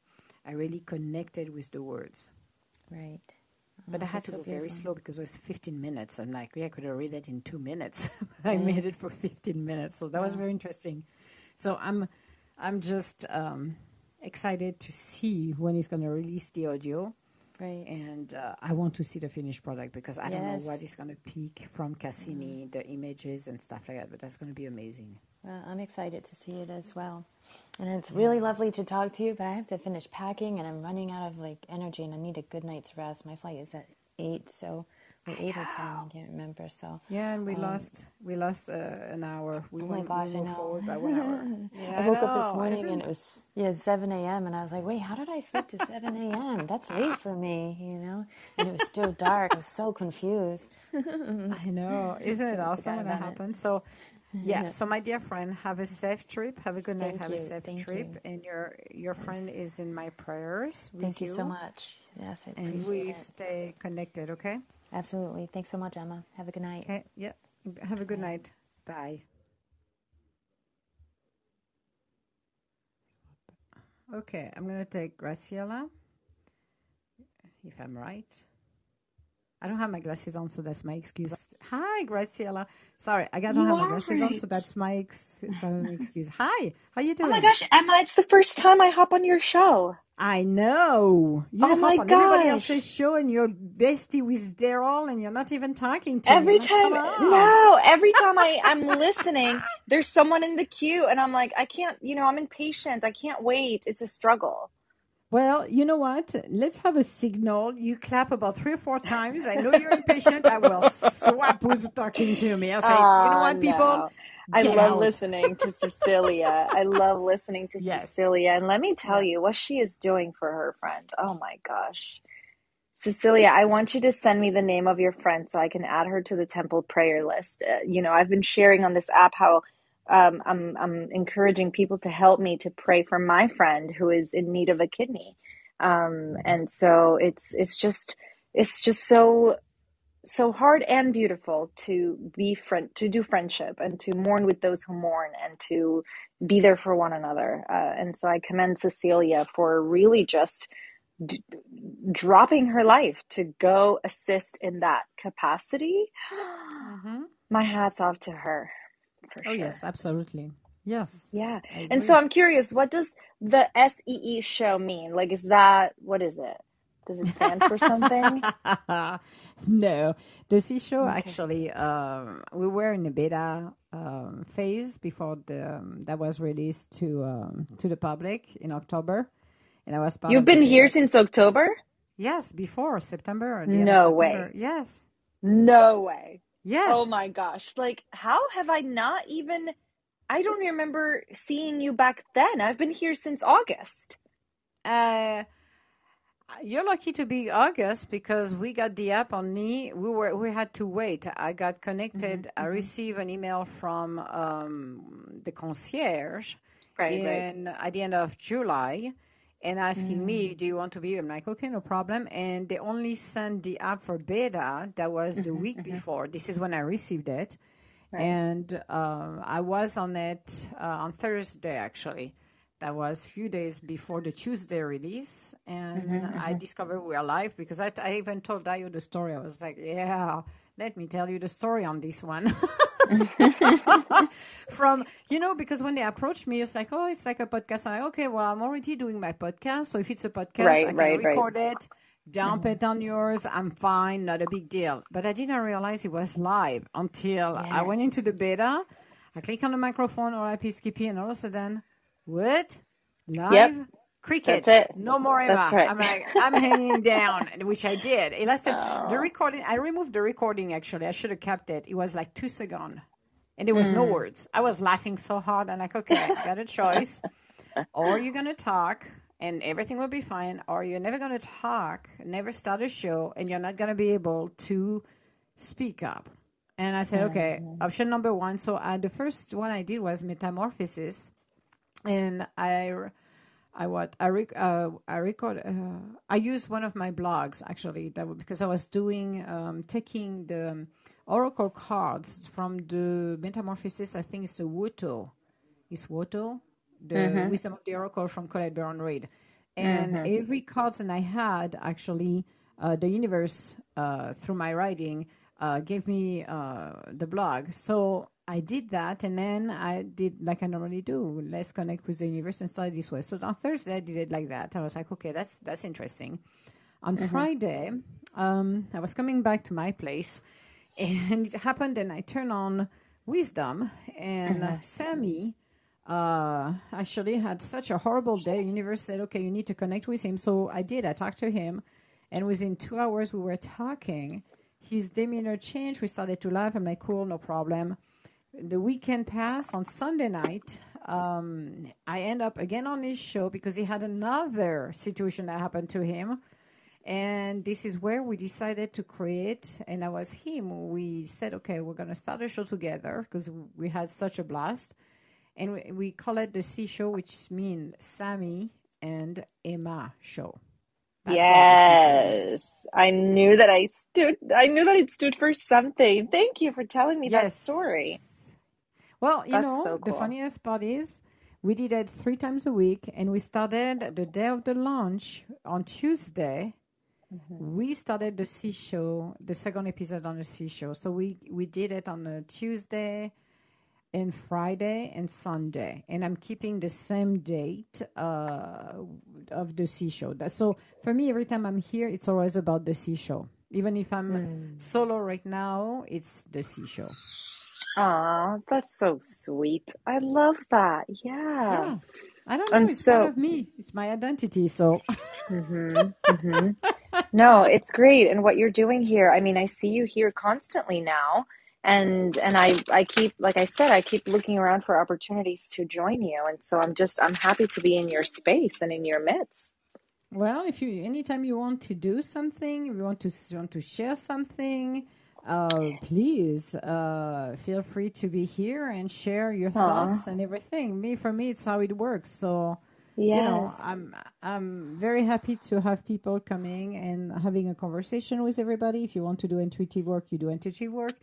I really connected with the words. Right. But I had to go very slow because it was 15 minutes. I'm like, yeah, I could have read it in two minutes. I made it for 15 minutes, so that was very interesting. So I'm, I'm just um, excited to see when he's going to release the audio, Right. and uh, I want to see the finished product because I don't know Yes. what is going to peak from Cassini, the images and stuff like that. But that's going to be amazing. Well, I'm excited to see it as well. And it's really lovely to talk to you, but I have to finish packing and I'm running out of like energy and I need a good night's rest. My flight is at 8, so or 8 or 10, I can't remember. So Yeah, and we lost, we lost uh, an hour. We Um, Oh my gosh, I know. forward by one hour. Yeah, I woke up this morning isn't and it was yeah 7 a.m. and I was like, wait, how did I sleep to 7 a.m.? That's late for me, you know. And it was still dark. I was so confused. I know. Isn't it awesome when that happens? So, yeah. So, my dear friend, have a safe trip. Have a good night. Thank have you, a safe thank trip. you. And your your friend is in my prayers. Thank you so much. Yes, I And appreciate we it. stay connected. Okay. Absolutely. Thanks so much, Emma. Have a good night. Okay. Yeah. Have a good night. Bye. Okay, I'm gonna take Graciela. If I'm right. I don't have my glasses on, so that's my excuse. Hi, Graciela. Sorry, I got don't You have my glasses on, so that's my ex- that's my excuse. Hi, how you doing? Oh my gosh, Emma, it's the first time I hop on your show. I know. You Oh hop my on everybody else's gosh. show and you're bestie with Daryl and you're not even talking to me. Every like, time, no, every time I, I'm listening, there's someone in the queue, and I'm like, I can't, you know, I'm impatient. I can't wait. It's a struggle. Well, you know what? Let's have a signal. You clap about three or four times. I know you're impatient. I will swap who's talking to me. I'll say, you know Oh, what, people? no. I love out. listening to Cecilia. I love listening to Yes. Cecilia. And let me tell you what she is doing for her friend. Oh my gosh. Cecilia, I want you to send me the name of your friend so I can add her to the temple prayer list. Uh, you know, I've been sharing on this app how um, I'm I'm encouraging people to help me to pray for my friend who is in need of a kidney. Um, and so it's it's just it's just so so hard and beautiful to be friend to do friendship and to mourn with those who mourn and to be there for one another. Uh, and so I commend Cecilia for really just d- dropping her life to go assist in that capacity. Mhm. My hats off to her, Oh, sure. yes, absolutely. Yes. Yeah. And so. I'm curious, what does the Sea Show mean? Like, is that, what is it? Does it stand for something? no, the Sea Show Okay. actually, um, we were in the beta um, phase before the um, that was released to um, to the public in October, and I was part You've been here since October? Yes, before September, the end of No September. way. Yes, No way. Yes. Oh my gosh. Like, how have I not even, I don't remember seeing you back then. I've been here since August. Uh, you're lucky to be August because we got the app on me. We were we had to wait. I got connected. I received an email from um, the concierge Right, right. in at the end of July, and asking me, mm. "Do you want to be?" I'm like, "Okay, no problem." And they only sent the app for beta. That was the mm-hmm, week mm-hmm. before. This is when I received it, and um, I was on it uh, on Thursday actually. That was a few days before the Tuesday release, and mm-hmm, I discovered we are live because I, I even told Dayo the story. I was like, "Yeah, let me tell you the story on this one." From you know, because when they approached me, it's like, "Oh, it's like a podcast." I'm like, "Okay, well, I'm already doing my podcast, so if it's a podcast, Right, I can right, right. record it." Dump it on yours. I'm fine. Not a big deal. But I didn't realize it was live until I went into the beta. I click on the microphone or IPSKP, and all of a sudden, what? Live? Cricket. It. No more. That's right. I'm like, I'm hanging down, which I did. It lasted, the Oh. recording, I removed the recording actually. I should have kept it. It was like two seconds, and there was no Mm. words. I was laughing so hard. I'm like, okay, got a choice. or you're going to talk and everything will be fine, or you're never going to talk, never start a show, and you're not going to be able to speak up. And I said, okay, option number one. So uh, the first one I did was metamorphosis, and I, I what I rec- uh, I record. Uh, I used one of my blogs actually that because I was doing um, taking the oracle cards from the metamorphosis. I think it's the Woto, it's Woto, the wisdom of the oracle from Colette Baron Reid, and every card that I had actually uh, the universe uh, through my writing uh, gave me uh, the blog. So I did that, and then I did like I normally do. Let's connect with the universe and start this way. So on Thursday, I did it like that. I was like, okay, that's that's interesting. On Friday, um, I was coming back to my place, and it happened. And I turned on Wisdom, and uh, Sammy uh, actually had such a horrible day. Universe said, okay, you need to connect with him. So I did. I talked to him, and within two hours, we were talking. His demeanor changed. We started to laugh. I'm like, cool, no problem. The weekend passed. On Sunday night, um, I end up again on his show because he had another situation that happened to him. And this is where we decided to create, and I was him. We said, okay, we're going to start a show together because we had such a blast. And we, we call it the Sea Show, which means Sammy and Emma Show. That's what the Sea Show means. Yes. I knew that I stood I knew that it stood for something. Thank you for telling me that story. Well, you That's know, so the funniest part is we did it three times a week, and we started the day of the launch on Tuesday. Mm-hmm. We started the Sea Show, the second episode on the Sea Show. So we we did it on a Tuesday, and Friday and Sunday, and I'm keeping the same date uh, of the Sea Show. That, so for me, every time I'm here, it's always about the Sea Show. Even if I'm Hmm. solo right now, it's the Sea Show. Aw, that's so sweet. I love that. Yeah. Yeah. I don't know. And It's part of me. It's my identity. So Mhm, mhm. No, it's great. And what you're doing here, I mean, I see you here constantly now. And and I I keep like I said, I keep looking around for opportunities to join you. And so I'm just I'm happy to be in your space and in your midst. Well, if you anytime you want to do something, if you want to you want to share something, uh, please uh, feel free to be here and share your Aw. thoughts and everything. Me, for me, it's how it works. So you know, I'm I'm very happy to have people coming and having a conversation with everybody. If you want to do intuitive work, you do intuitive work.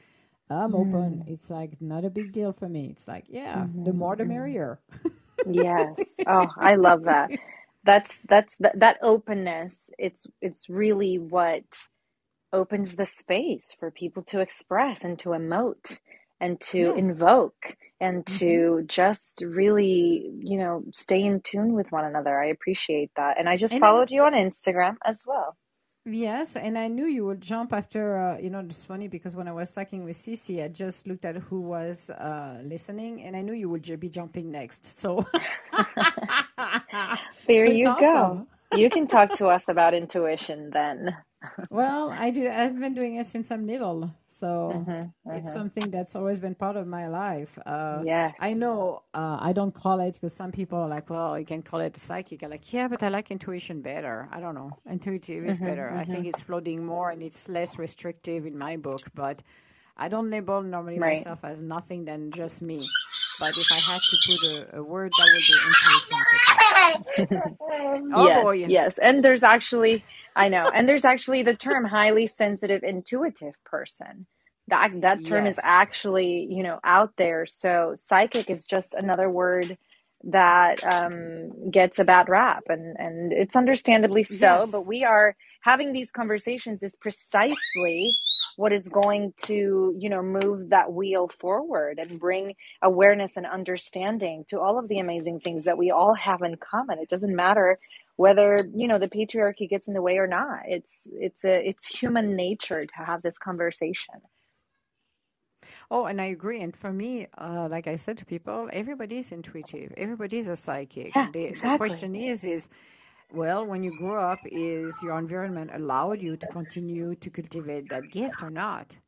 I'm open. It's like not a big deal for me. It's like, yeah, the more the merrier. Yes. Oh, I love that. That's that's that, that openness. It's it's really what opens the space for people to express and to emote and to Yes. invoke and to just really, you know, stay in tune with one another. I appreciate that. And I just And I followed you on Instagram as well. Yes, and I knew you would jump after. Uh, you know, it's funny because when I was talking with Cece, I just looked at who was uh, listening, and I knew you would ju- be jumping next. So, There so you awesome. go. You can talk to us about intuition then. Well, I do. I've been doing it since I'm little, so Mhm, it's mhm. something that's always been part of my life. Uh, Yes. I know uh, I don't call it because some people are like, well, you can call it psychic. I'm like, yeah, but I like intuition better. I don't know. Intuitive is better. I think it's floating more and it's less restrictive in my book, but I don't label normally Right. myself as nothing than just me. But if I had to put a, a word, that would be intuition. Oh yes, boy. yes. And there's actually, I know, and there's actually the term highly sensitive, intuitive person. That that term is actually, you know, out there. So psychic is just another word that um, gets a bad rap, and and it's understandably so. Yes. But we are having these conversations is precisely what is going to, you know, move that wheel forward and bring awareness and understanding to all of the amazing things that we all have in common. It doesn't matter whether you know the patriarchy gets in the way or not. It's it's a it's human nature to have this conversation. Oh, and I agree. And for me, uh, like I said to people, everybody's intuitive. Everybody's a psychic. Yeah, The, the question is, is well, when you grow up, is your environment allowed you to continue to cultivate that gift or not?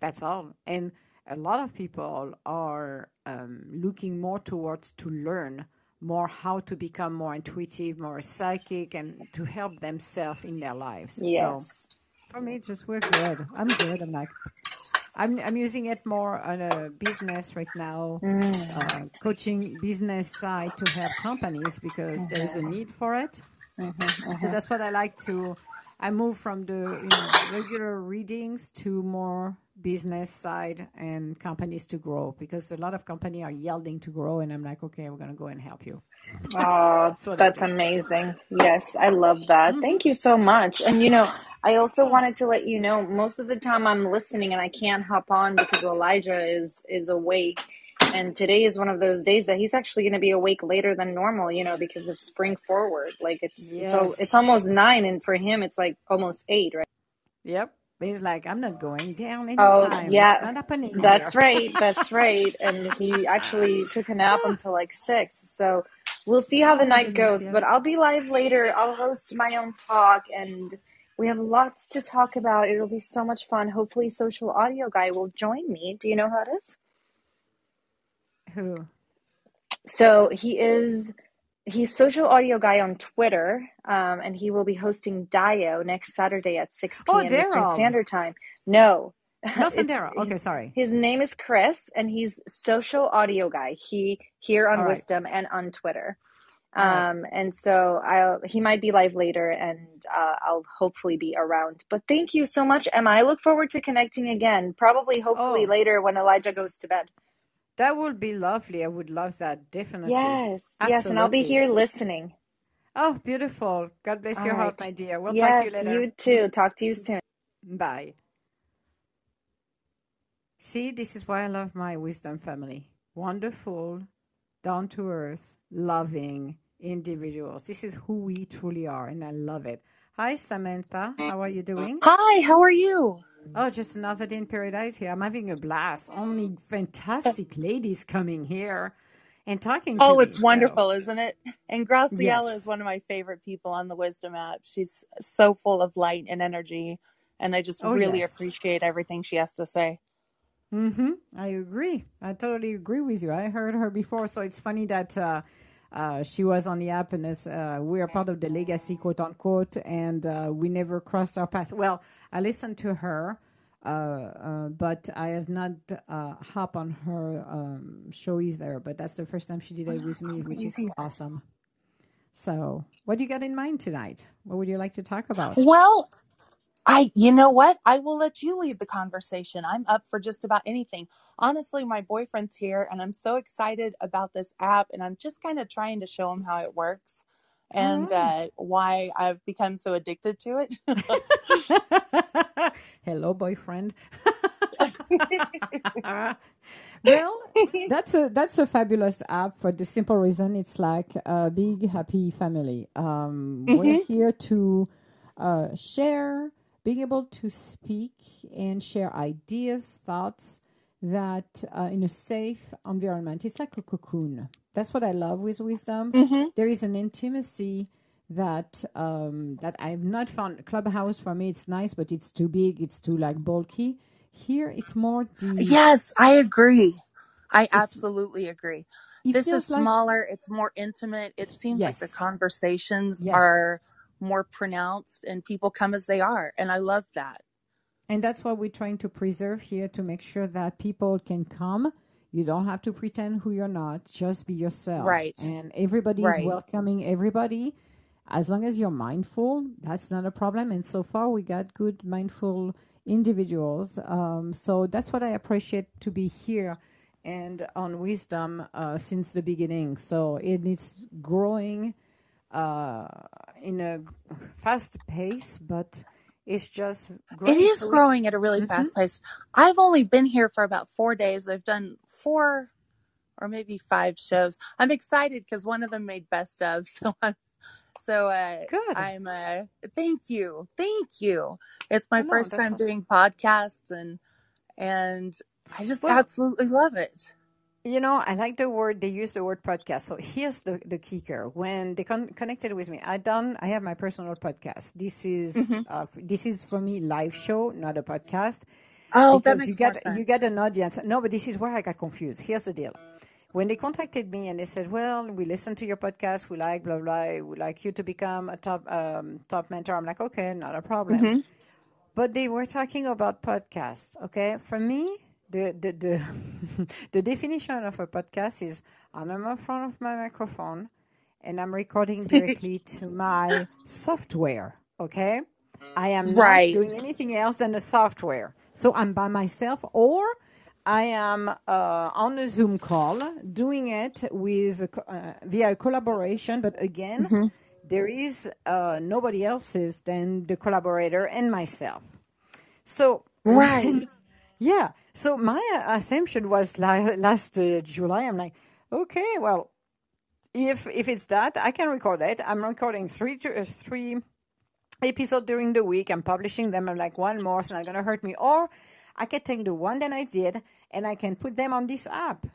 That's all. And a lot of people are um, looking more towards to learn more how to become more intuitive, more psychic, and to help themselves in their lives. So Yes. for me, it just works good. I'm good. I'm like, I'm I'm using it more on a business right now, mm. uh, coaching business side to help companies because there is a mm-hmm. need for it. Mm-hmm, so mm-hmm. that's what I like to. I move from the you know, regular readings to more business side and companies to grow because a lot of company are yielding to grow, and I'm like, okay, we're gonna go and help you. Oh, That's amazing. Yes, I love that. Mm-hmm. Thank you so much. And you know, I also mm-hmm. wanted to let you know most of the time I'm listening and I can't hop on because Elijah is is awake. And today is one of those days that he's actually going to be awake later than normal, you know, because of spring forward. Like it's it's al- it's almost 9 and for him it's like almost 8, right? Yep. He's like, I'm not going down anytime. Oh, anytime. yeah. It's not happening That's right. That's right. And he actually took a nap until like six. So we'll see how the Oh night goes. But. I'll be live later. I'll host my own talk and we have lots to talk about. It'll be so much fun. Hopefully, Social Audio Guy will join me. Do you know who it is? Who? So he is. He's social audio guy on Twitter, um, and he will be hosting Dio next Saturday at 6 Oh, p.m. Eastern Standard Time. No, it's Darrow. Okay, sorry. His name is Chris, and he's social audio guy. He here on right. Wisdom and on Twitter. Right. Um, and so I'll he might be live later, and uh, I'll hopefully be around. But thank you so much, Emma. I look forward to connecting again. Probably, hopefully Oh, later when Elijah goes to bed. That would be lovely. I would love that. Definitely. Yes, yes, and I'll be here listening. Oh, beautiful. God bless All your heart, my dear. We'll talk to you Yes, later. you too. Talk to you soon. Bye. See, this is why I love my wisdom family. Wonderful, down to earth, loving individuals. This is who we truly are, and I love it. Hi, Samantha. How are you doing? Hi, how are you? Oh, just another day in paradise here. I'm having a blast. Only fantastic ladies coming here and talking to Oh, me. it's So, wonderful, isn't it? And Graciela is one of my favorite people on the Wisdom app. She's so full of light and energy, and I just Oh, really yes. appreciate everything she has to say. Mm-hmm. I agree. I totally agree with you. I heard her before, so it's funny that uh, uh, she was on the app and is, uh, we are part of the legacy, quote unquote, and uh, we never crossed our path. Well, I listened to her, uh, uh, but I have not uh, hop on her um, show either. But that's the first time she did it with me, which is awesome. So, what do you got in mind tonight? What would you like to talk about? Well, I, you know what? I will let you lead the conversation. I'm up for just about anything. Honestly, my boyfriend's here, and I'm so excited about this app, and I'm just kind of trying to show him how it works and right. uh, why I've become so addicted to it. Hello, boyfriend. well, that's a that's a fabulous app for the simple reason it's like a big happy family. Um, we're here to uh, share, being able to speak and share ideas, thoughts that uh, in a safe environment. It's like a cocoon. That's what I love with wisdom. hmm There is an intimacy that um, that I've not found. Clubhouse for me, it's nice, but it's too big. It's too like bulky. Here, it's more the. Yes, I agree. I It's absolutely agree. This is feels like smaller, it's more intimate. It seems like the conversations yes. are more pronounced and people come as they are. And I love that. And that's what we're trying to preserve here to make sure that people can come. You don't have to pretend who you're not. Just be yourself. Right, And everybody is right. welcoming everybody. As long as you're mindful, that's not a problem. And so far, we got good, mindful individuals. Um, so that's what I appreciate to be here and on Wisdom uh, since the beginning. So it is growing uh, in a fast pace, but it's just It great. is growing at a really Mhm. fast pace. I've only been here for about four days. I've done four or maybe five shows. I'm excited because one of them made best of. So I'm so uh, good. I'm uh, thank you, thank you. It's my no, first time awesome. doing podcasts and and I just Well, absolutely love it. You know, I like the word, they use the word podcast. So here's the, the kicker. When they con- connected with me, I done, I have my personal podcast. This is, hmm uh, this is for me live show, not a podcast. Oh, that because you makes more get you get an audience. No, but this is where I got confused. Here's the deal. When they contacted me and they said, "Well, we listen to your podcast. We like blah blah. We like you to become a top um, top mentor." I'm like, "Okay, not a problem." hmm but they were talking about podcasts. Okay, for me, the the the, the definition of a podcast is I'm in front of my microphone and I'm recording directly to my software. Okay, I am not doing anything else than the software. So I'm by myself, or I am uh, on a Zoom call doing it with uh, via a collaboration. But again, there is uh, nobody else's than the collaborator and myself. So Right. yeah. So my uh, assumption was la- last uh, July. I'm like, okay, well, if if it's that, I can record it. I'm recording three to, uh, three episodes during the week. I'm publishing them. I'm like one more, it's not gonna hurt me. Or I can take the one that I did and I can put them on this app.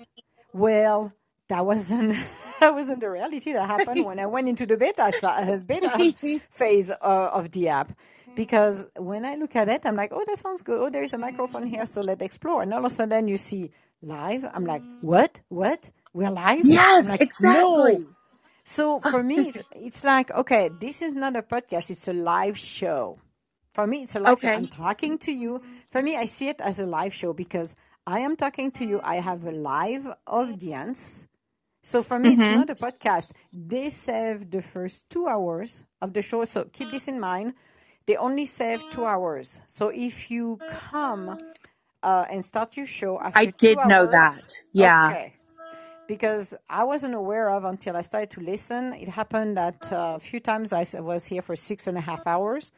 Well, that wasn't that wasn't the reality that happened when I went into the beta uh, beta phase uh, of the app. Because when I look at it, I'm like, oh, that sounds good. Oh, there's a microphone here, so let's explore. And all of a sudden, you see live. I'm like, what? What? We're live? Yes, like, exactly. no. So for me, it's, it's like, okay, this is not a podcast, it's a live show. For me, it's a live show. I'm talking to you. For me, I see it as a live show because I am talking to you. I have a live audience. So for me, it's mm-hmm. not a podcast. They save the first two hours of the show. So keep this in mind. They only save two hours. So if you come uh, and start your show after I did know that. Yeah. Okay. Because I wasn't aware of until I started to listen. It happened that uh, a few times I was here for six and a half hours,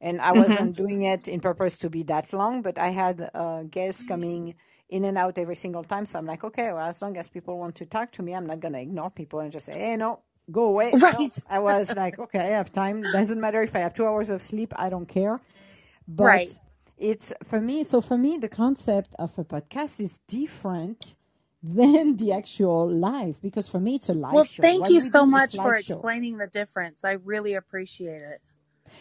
and I wasn't doing it in purpose to be that long. But I had uh, guests coming in and out every single time, so I'm like, okay, well, as long as people want to talk to me, I'm not gonna ignore people and just say, hey, no, go away. No. Right. I was like, okay, I have time. Doesn't matter if I have two hours of sleep. I don't care. But Right. it's for me. So for me, the concept of a podcast is different than the actual live because for me it's a live Well, show. thank What you so much for live show. explaining the difference. I really appreciate it.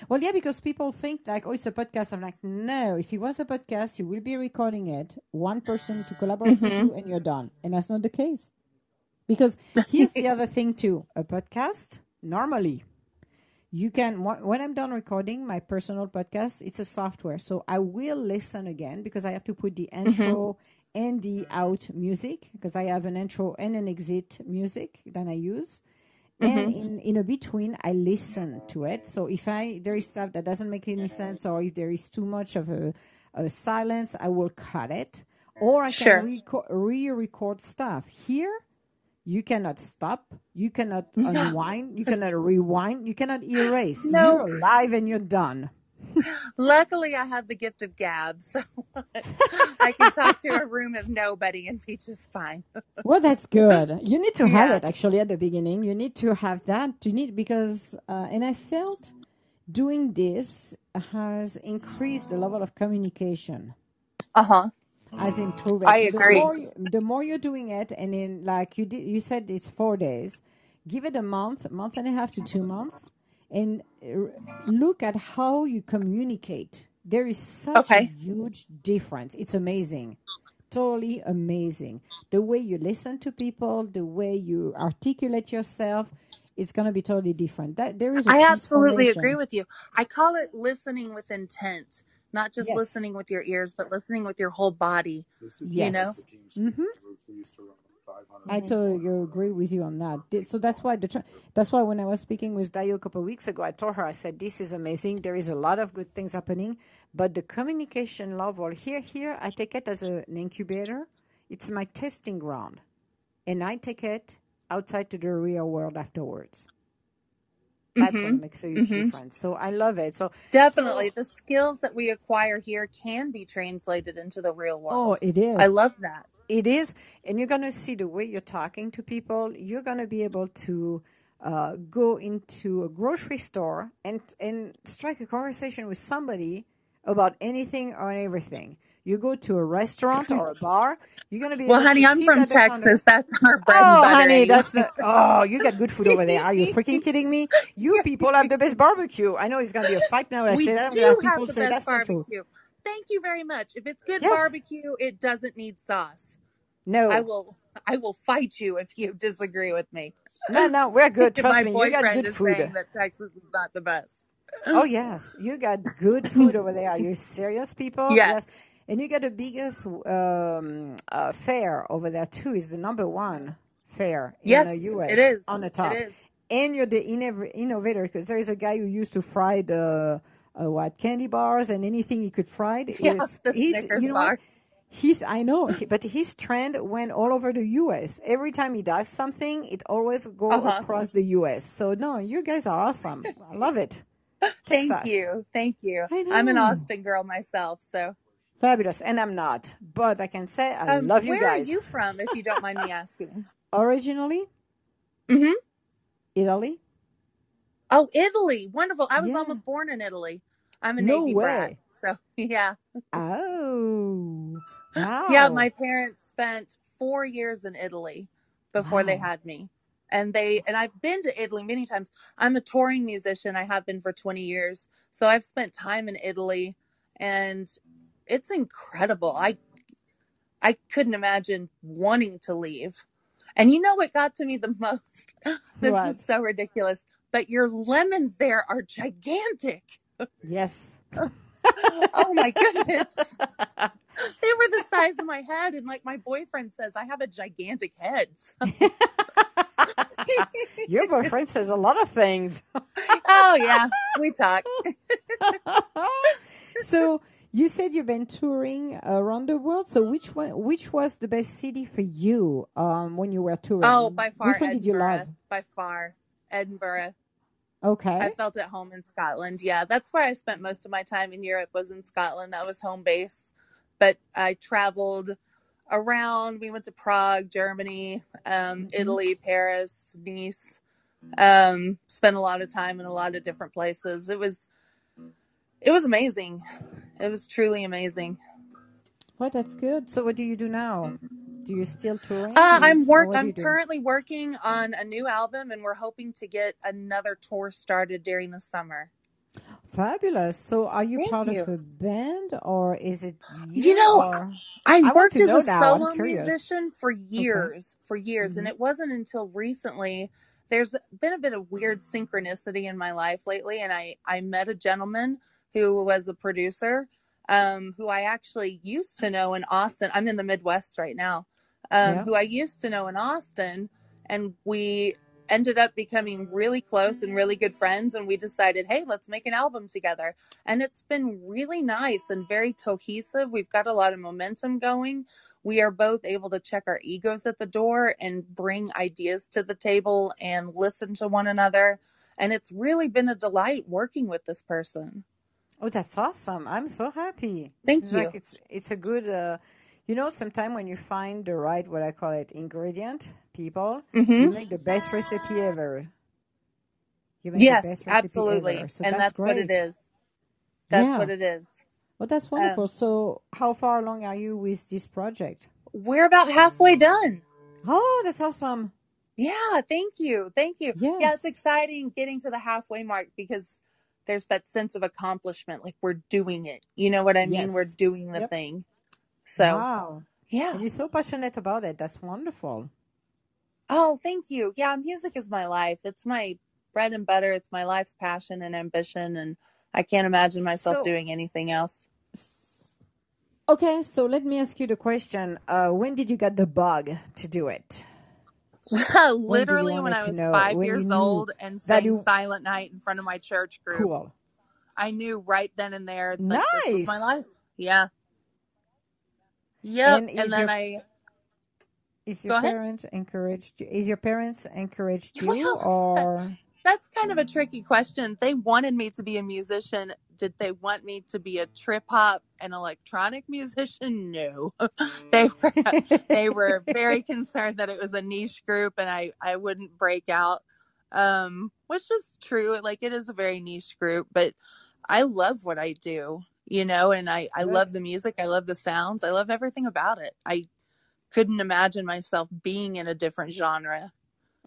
Well, yeah, because people think like, oh, it's a podcast. I'm like, no. If it was a podcast, you will be recording it, one person to collaborate with mm-hmm. you, and you're done. And that's not the case. Because here's the other thing too: a podcast normally you can when i'm done recording my personal podcast it's a software. So i will listen again because i have to put the mm-hmm. intro and the out music because i have an intro and an exit music that i use. Mm-hmm. And in in a between i listen to it. So if i there is stuff that doesn't make any sense or if there is too much of a, a silence i will cut it. Or i Sure. can reco- re-record stuff. Here you cannot stop. You cannot unwind. You cannot rewind. You cannot erase. No. You're live and you're done. Luckily, I have the gift of gab, so I can talk to a room of nobody and be just fine. Well, that's good. You need to have Yeah. it actually at the beginning. You need to have that. You need because, uh, and I felt doing this has increased the level of communication. Uh huh. has improved mm. it. I agree. The more, you, the more you're doing it, and in like you did, you said it's four days. Give it a month, month and a half to two months, and look at how you communicate. There is such Okay. a huge difference. It's amazing, totally amazing. The way you listen to people, the way you articulate yourself, it's gonna be totally different. That there is a I absolutely agree with you. I call it listening with intent, not just Yes. listening with your ears, but listening with your whole body. Yes. know? hmm I totally agree with you on that. So that's why the that's why when I was speaking with Dayo a couple of weeks ago, I told her I said this is amazing. There is a lot of good things happening, but the communication level here here I take it as a, an incubator. It's my testing ground, and I take it outside to the real world afterwards. That's what Mhm. makes a huge Mhm. difference. So I love it. So Definitely. The skills that we acquire here can be translated into the real world. oh, it is. I love that. It is, and you're gonna see the way you're talking to people. You're gonna be able to uh, go into a grocery store and and strike a conversation with somebody about anything or everything. You go to a restaurant or a bar. You're gonna be Well, honey, I'm from. Texas. That's our oh, bread and Oh, butter. honey, anyway. that's not. Oh, you got good food over there. Are you freaking kidding me? You people have the best barbecue. I know it's gonna be a fight now. I we say that. Do have people the say best that's not true. barbecue. Thank you very much. If it's good Yes. barbecue, it doesn't need sauce. No, I will I will fight you if you disagree with me. no, no. We're good. Trust My me. You got good is food. saying that Texas is not the best. Oh yes, you got good food over there. Are you serious, people? Yes. Yes, and you get the biggest um, uh, fair over there too. Is the number one fair in the Yes, U.S. it is. on the top, is. and you're the innov- innovator because there is a guy who used to fry the uh, what candy bars and anything he could fry. Yeah, the he's Snickers you know what? He's I know, but his trend went all over the U.S. Every time he does something, it always goes Uh-huh. across the U.S. So no, you guys are awesome. I love it. Thank Texas. you. Thank you. I'm an. Austin girl myself, so Fabulous. And I'm not, but I can say I um love you where guys. are you from if you don't mind me asking? Originally, Mm-hmm. Italy. Oh, Italy. Wonderful. I was Yeah. almost born in Italy. I'm a No Navy brat. So, yeah. Oh, Wow. Yeah, my parents spent 4 years in Italy before they had me. And they and I've been to Italy many times. I'm a touring musician. I have been for 20 years. So I've spent time in Italy and it's incredible. I I couldn't imagine wanting to leave. And you know what got to me the most? This What? is so ridiculous. But your lemons there are gigantic. Yes. Oh my goodness. They were the size of my head. And like my boyfriend says, I have a gigantic head. Your boyfriend says a lot of things. oh, yeah. We talk. so you said you've been touring around the world. So which one? Which was the best city for you um, when you were touring? Oh, by far, Which one did you love? Edinburgh. By far, Edinburgh. Okay. I felt at home in Scotland. Yeah, that's where I spent most of my time in Europe was in Scotland. That was home base. But I traveled around. We went to Prague, Germany, um, Mhm. Italy, Paris, Nice. Um, spent a lot of time in a lot of different places. It was it was amazing. It was truly amazing. Well, that's good. So what do you do now? Do you still tour? Uh, I'm work. I'm currently working on a new album, and we're hoping to get another tour started during the summer. Fabulous. So are you Thank part you. of a band or is it you You know, or I I worked as a now. Solo musician for Okay. years, for years, and hmm it wasn't until recently. There's been a bit of weird synchronicity in my life lately, and I I met a gentleman who was a producer, um, who I actually used to know in Austin. I'm in the Midwest right now, um, Yeah. who I used to know in Austin, and we ended up becoming really close and really good friends and we decided hey let's make an album together. And it's been really nice and very cohesive. We've got a lot of momentum going. We are both able to check our egos at the door and bring ideas to the table and listen to one another. And it's really been a delight working with this person Oh, that's awesome. I'm so happy. thank like you it's it's a good uh you know, sometimes when you find the right what I call it ingredient, people, you hmm make the best recipe ever. You make the yes best recipe absolutely ever. So and that's that's what it is. that's Yeah. what it is Well, that's um, wonderful. So how far along are you with this project? we're about halfway done Oh, that's awesome. Yeah, thank you. Thank you. Yeah, it's exciting getting to the halfway mark because there's that sense of accomplishment. Like we're doing it. You know what I mean? We're doing the Yep. thing. So, Wow. yeah. And you're so passionate about it. That's wonderful. Oh, thank you. Yeah, music is my life. It's my bread and butter. It's my life's passion and ambition. And I can't imagine myself So, doing anything else. okay, so let me ask you the question. Uh, when did you get the bug to do it? When did you Literally, when I was five When years old and sang you Silent Night in front of my church group, cool. I knew right then and there that this was my life. Yeah. yeah. And And then your I is go your ahead. parents encouraged you? Is your parents encouraged you Well, or that's kind of a tricky question. They wanted me to be a musician. Did they want me to be a trip hop and electronic musician? No. they were they were very concerned that it was a niche group and I I wouldn't break out. Um which is true. Like it is a very niche group, but I love what I do, you know, and I I love the music. I love the sounds. I love everything about it. I couldn't imagine myself being in a different genre.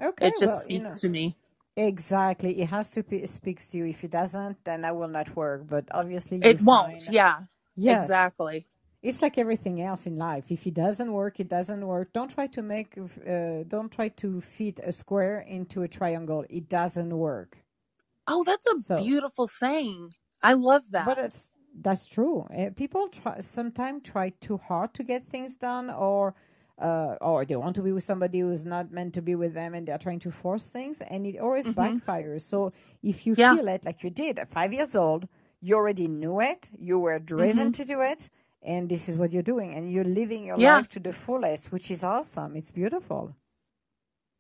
Okay, It just well, you know. speaks to me. Exactly. It has to be speaks to you. If it doesn't, then that will not work. But obviously It won't. find Yeah. yes. Exactly. It's like everything else in life. If it doesn't work, it doesn't work. Don't try to make uh, don't try to fit a square into a triangle. It doesn't work. Oh, that's a So, beautiful saying. I love but that. it's that's true. Uh, people try sometimes try too hard to get things done, or uh, or they want to be with somebody who's not meant to be with them, and they're trying to force things, and it always hmm backfires. So if you Yeah. feel it like you did at five years old, you already knew it, you were driven to do it, and this is what you're doing, and you're living your Yeah. life to the fullest, which is awesome. It's beautiful.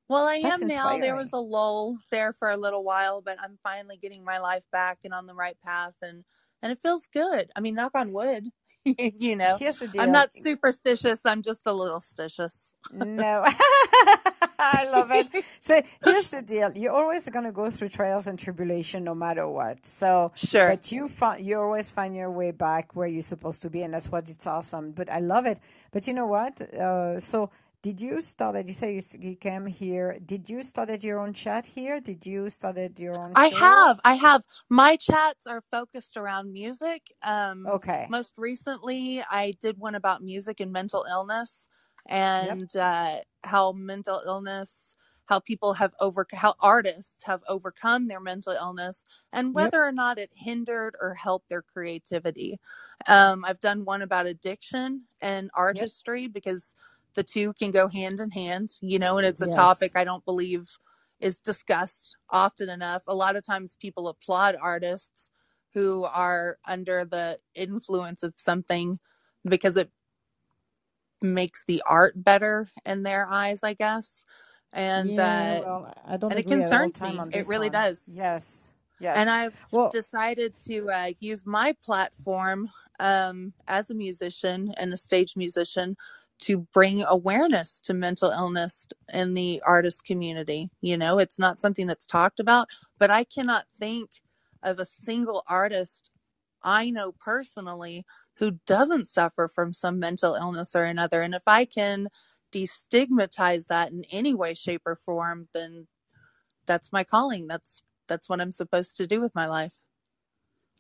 Well, I That's am now. There was a lull there for a little while, but I'm finally getting my life back and on the right path and and it feels good. I mean, knock on wood. you know. Here's the I'm not superstitious. I'm just a little stitious. No, I love it. So here's the deal: you're always going to go through trials and tribulation, no matter what. So, Sure. but you find you always find your way back where you're supposed to be, and that's what it's awesome. But I love it. But you know what? Uh, so did you started? You say you, came here. Did you started your own chat here? Did you started your own I show? have. I have. My chats are focused around music. Um, Okay. most recently, I did one about music and mental illness Yep. and uh, how mental illness, how people have over, how artists have overcome their mental illness, and Yep. whether or not it hindered or helped their creativity. Um, I've done one about addiction and Yep. artistry because the two can go hand in hand, you know, and it's a topic I don't believe is discussed often enough. A lot of times people applaud artists who are under the influence of something because it makes the art better in their eyes, I guess. And Yeah. uh Well, I don't and it concerns me. It really one. does. Yes. Yes. And I've Well. decided to uh, use my platform um, as a musician and a stage musician to bring awareness to mental illness in the artist community. You know, it's not something that's talked about, but I cannot think of a single artist I know personally who doesn't suffer from some mental illness or another. And if I can destigmatize that in any way, shape, or form, then that's my calling. That's that's what I'm supposed to do with my life.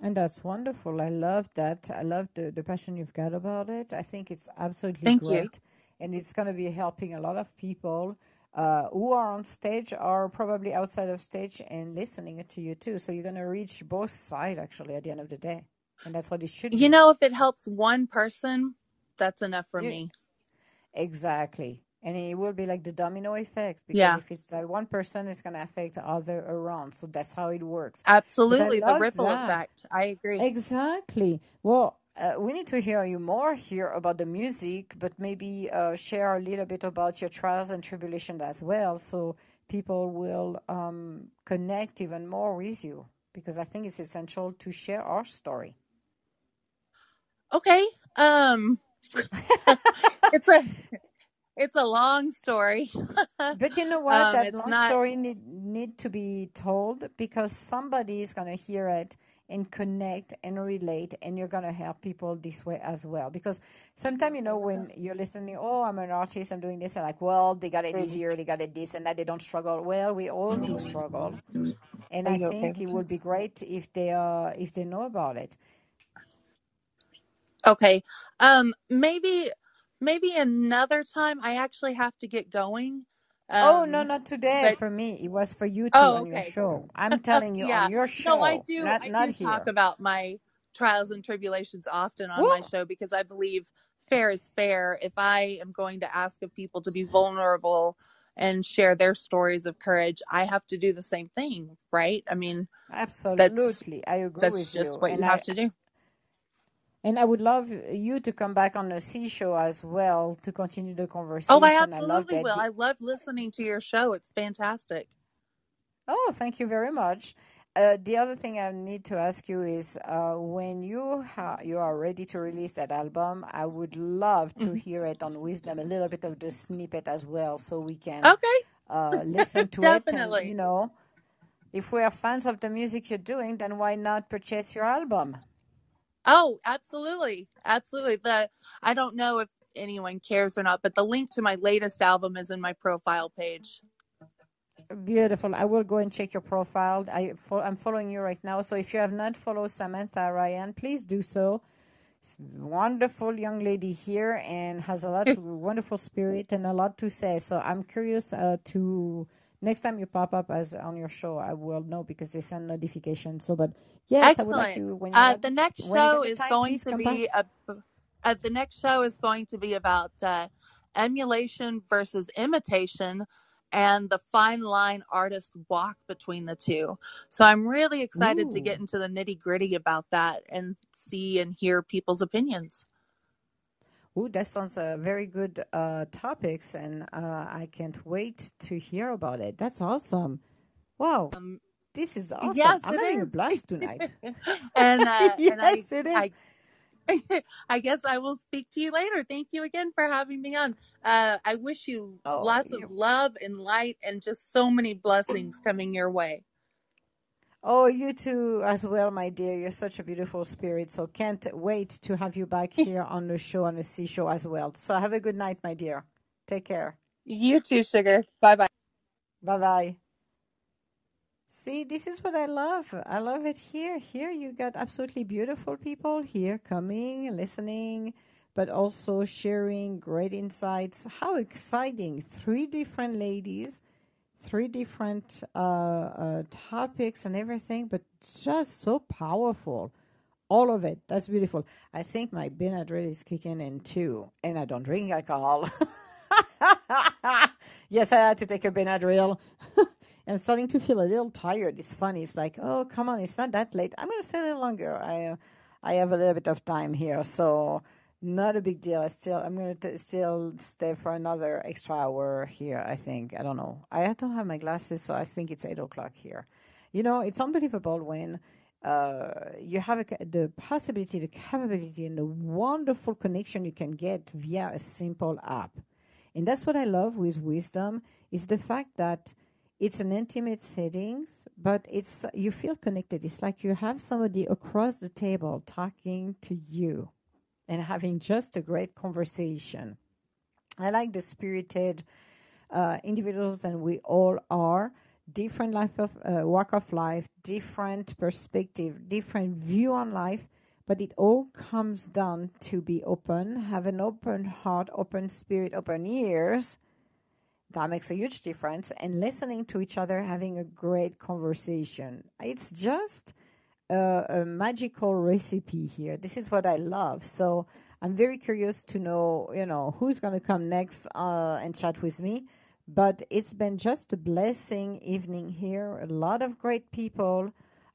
And that's wonderful. I love that. I love the, the passion you've got about it. I think it's absolutely Thank you. great. And it's going to be helping a lot of people uh, who are on stage or probably outside of stage and listening to you too. So you're going to reach both sides actually at the end of the day. And that's what it should You be. know, if it helps one person, that's enough for You, me. exactly. And it will be like the domino effect because Yeah, if it's that one person, it's going to affect other around. So that's how it works. Absolutely. The ripple that. effect. I agree. Exactly. Well, uh, we need to hear you more here about the music, but maybe uh, share a little bit about your trials and tribulations as well, so people will um, connect even more with you. Because I think it's essential to share our story. Okay. Um, it's a it's a long story. But you know what? um, That long not. story need need to be told because somebody is gonna hear it and connect and relate, and you're gonna help people this way as well. Because sometimes you know when you're listening, oh, I'm an artist, I'm doing this, and like, well, they got it easier, they got it this and that, they don't struggle. Well, we all do struggle, and I think it would be great if they uh if they know about it. Okay. Um, maybe maybe another time. I actually have to get going. Oh no, Um, not today but for me. It was for you two oh, on your show. I'm telling you Yeah. on your show. No, I do. not I not do talk about my trials and tribulations often on my show because I believe fair is fair. If I am going to ask of people to be vulnerable and share their stories of courage, I have to do the same thing, right? I mean, absolutely, I agree that's with just you, what you and have to do. And I would love you to come back on the Sea Show as well to continue the conversation. Oh, I conversation. I love absolutely will. I love listening to your show. It's fantastic. Oh, thank you very much. Uh, the other thing I need to ask you is uh, when you ha- you are ready to release that album, I would love to Mhm. hear it on Wisdom, a little bit of the snippet as well, so we can Okay. uh, listen to it. And you know, if we are fans of the music you're doing, then why not purchase your album? Oh, absolutely. Absolutely. The I don't know if anyone cares or not, but the link to my latest album is in my profile page. Beautiful. I will go and check your profile. I I'm following you right now. So if you have not followed Samantha Ryan, please do so. Wonderful young lady here and has a lot of wonderful spirit and a lot to say. So I'm curious uh, to next time you pop up as on your show, I will know because they send notifications. So, but yes, I would like Excellent. to when you Uh, the next show is time, going to be a, uh, the next show is going to be about uh, emulation versus imitation and the fine line artists walk between the two. So I'm really excited to get into the nitty gritty about that and see and hear people's opinions. Ooh, that sounds uh, very good uh, topics, and uh, I can't wait to hear about it. That's awesome. Wow, Um, this is awesome. yes, I'm having a blast tonight. and uh, and I yes, it is. I I guess I will speak to you later. Thank you again for having me on. Uh, I wish you Oh, lots you of love and light and just so many blessings coming your way. Oh, you too, as well, my dear. You're such a beautiful spirit. So can't wait to have you back here on the show, on the Sea Show as well. So have a good night, my dear. Take care. You too, sugar. Bye bye. Bye bye. See, this is what I love. I love it here. Here you got absolutely beautiful people here coming, listening, but also sharing great insights. How exciting! Three different ladies, three different uh, uh, topics and everything, but just so powerful. All of it. That's beautiful. I think my Benadryl is kicking in too, and I don't drink alcohol. yes, I had to take a Benadryl. I'm starting to feel a little tired. It's funny. It's like, oh, come on, it's not that late. I'm going to stay a little longer. I, uh, I have a little bit of time here, so not a big deal. I still, I'm going to still stay for another extra hour here. I think. I don't know. I don't have my glasses, so I think it's eight o'clock here. You know, it's unbelievable when uh, you have a, the possibility, the capability, and the wonderful connection you can get via a simple app. And that's what I love with wisdom is the fact that it's an intimate settings, but it's you feel connected. It's like you have somebody across the table talking to you and having just a great conversation. I like the spirited uh, individuals than we all are. Different life of uh, walk of life, different perspective, different view on life, but it all comes down to be open, have an open heart, open spirit, open ears. That makes a huge difference. And listening to each other, having a great conversation. It's just a, magical recipe here. This is what I love. So I'm very curious to know, you know, who's going to come next uh, and chat with me. But it's been just a blessing evening here. A lot of great people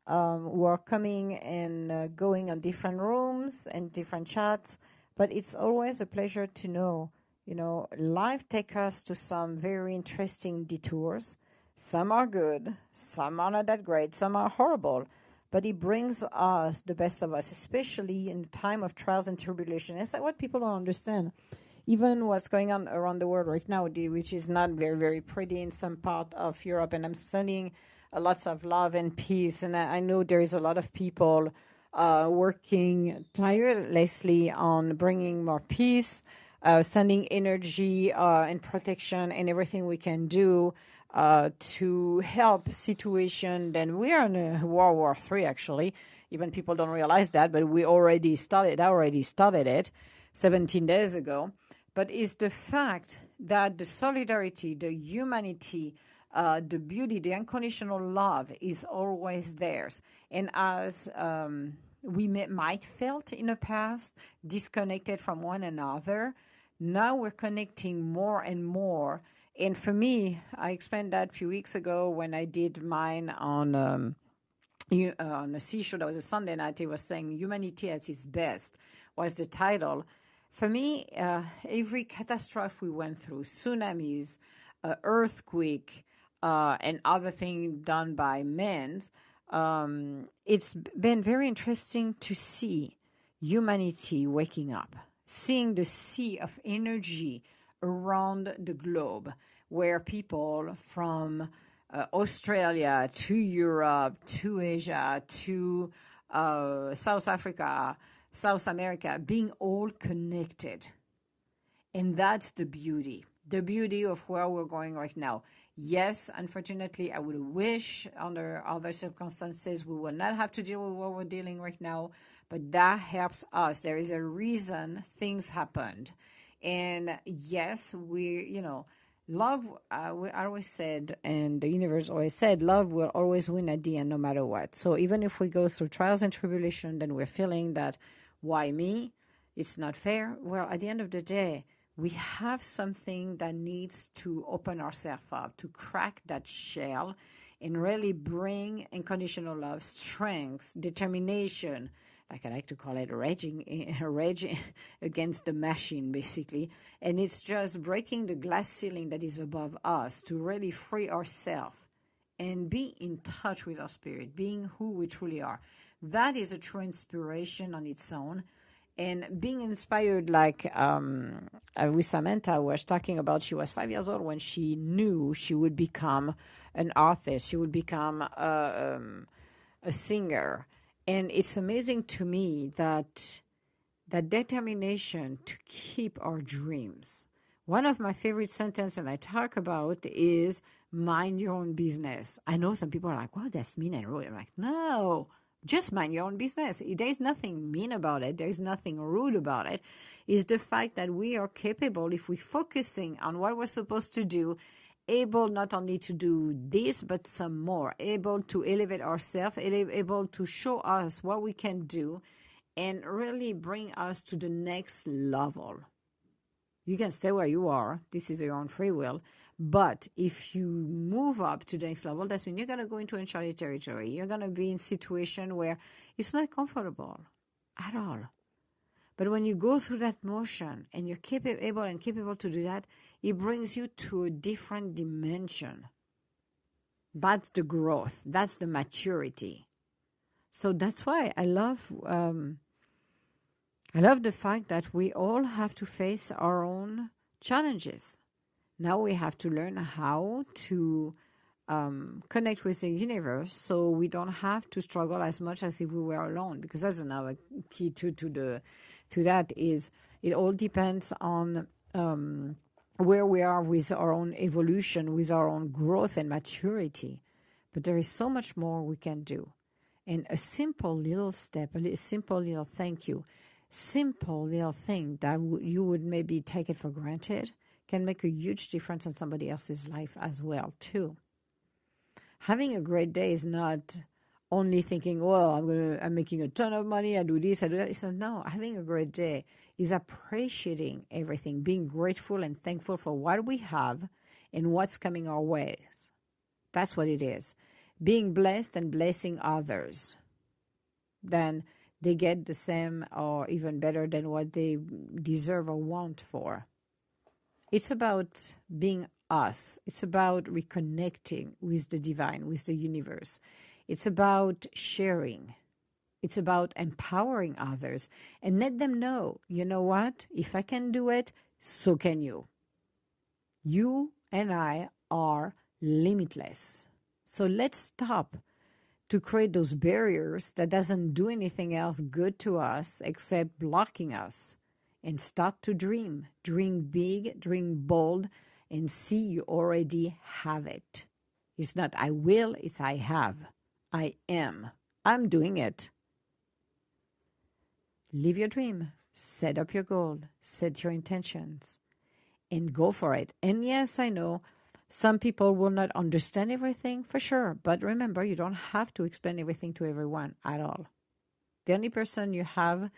um, who are coming and uh, going on different rooms and different chats. But it's always a pleasure to know, you know, life takes us to some very interesting detours. Some are good, some are not that great, some are horrible. But it brings us the best of us, especially in the time of trials and tribulation. It's like what people don't understand. Even what's going on around the world right now, which is not very, very pretty in some part of Europe. And I'm sending uh, lots of love and peace. And I, I know there is a lot of people uh, working tirelessly on bringing more peace, uh, sending energy uh, and protection and everything we can do uh, to help situation. Then we are in a World War Three, actually. Even people don't realize that, but we already started. I already started it 17 days ago. But it's the fact that the solidarity, the humanity, uh, the beauty, the unconditional love is always theirs. And as um, we may, might felt in the past, disconnected from one another, now we're connecting more and more. And for me, I explained that a few weeks ago when I did mine on um, uh, on a Sea Show. That was a Sunday night. it was saying humanity at its best was the title. For me, uh, every catastrophe we went through, tsunamis, uh, earthquake, uh, and other things done by men, um, it's been very interesting to see humanity waking up, seeing the sea of energy around the globe, where people from uh, Australia to Europe to Asia to uh, South Africa, South America, being all connected. And that's the beauty, the beauty of where we're going right now. Yes, unfortunately, I would wish under other circumstances we would not have to deal with what we're dealing right now, but that helps us. There is a reason things happened. And yes, we, you know, love uh, we always said and the universe always said love will always win at the end no matter what. So even if we go through trials and tribulation then we're feeling that why me? It's not fair. Well at the end of the day we have something that needs to open ourselves up to crack that shell and really bring unconditional love strength determination like I like to call it, raging, raging against the machine, basically. And it's just breaking the glass ceiling that is above us to really free ourselves and be in touch with our spirit, being who we truly are. That is a true inspiration on its own. And being inspired, like um, uh, with Samantha was talking about, she was five years old when she knew she would become an artist, she would become a, um, a singer and it's amazing to me that that determination to keep our dreams. One of my favorite sentences and I talk about is mind your own business. I know some people are like, well, that's mean and rude. I'm like, no, just mind your own business. There's nothing mean about it. There's nothing rude about it. It's the fact that we are capable, if we're focusing on what we're supposed to do able not only to do this but some more. Able to elevate ourselves able to show us what we can do and really bring us to the next level. You can stay where you are. This is your own free will. But if you move up to the next level that means you're going to go into uncharted territory. You're going to be in a situation where it's not comfortable at all. But when you go through that motion and you're capable and capable to do that, it brings you to a different dimension. That's the growth. That's the maturity. So that's why I love um, I love the fact that we all have to face our own challenges. Now we have to learn how to um, connect with the universe so we don't have to struggle as much as if we were alone because that's another key to, to the to that is it all depends on um, where we are with our own evolution, with our own growth and maturity. But there is so much more we can do. And a simple little step, a simple little thank you, simple little thing that you would maybe take it for granted can make a huge difference in somebody else's life as well too. Having a great day is not only thinking, well, I'm gonna, I'm making a ton of money. I do this, I do that. It's not, no, having a great day is appreciating everything, being grateful and thankful for what we have and what's coming our way. That's what it is. Being blessed and blessing others. Then they get the same or even better than what they deserve or want for. It's about being us. It's about reconnecting with the divine, with the universe. It's about sharing. It's about empowering others and let them know, you know what? If I can do it, so can you. You and I are limitless. So let's stop to create those barriers that doesn't do anything else good to us except blocking us and start to dream. Dream big, dream bold, and see you already have it. It's not I will, it's I have. I am. I'm doing it. Live your dream. Set up your goal. Set your intentions. And go for it. And yes, I know some people will not understand everything for sure. But remember, you don't have to explain everything to everyone at all. The only person you have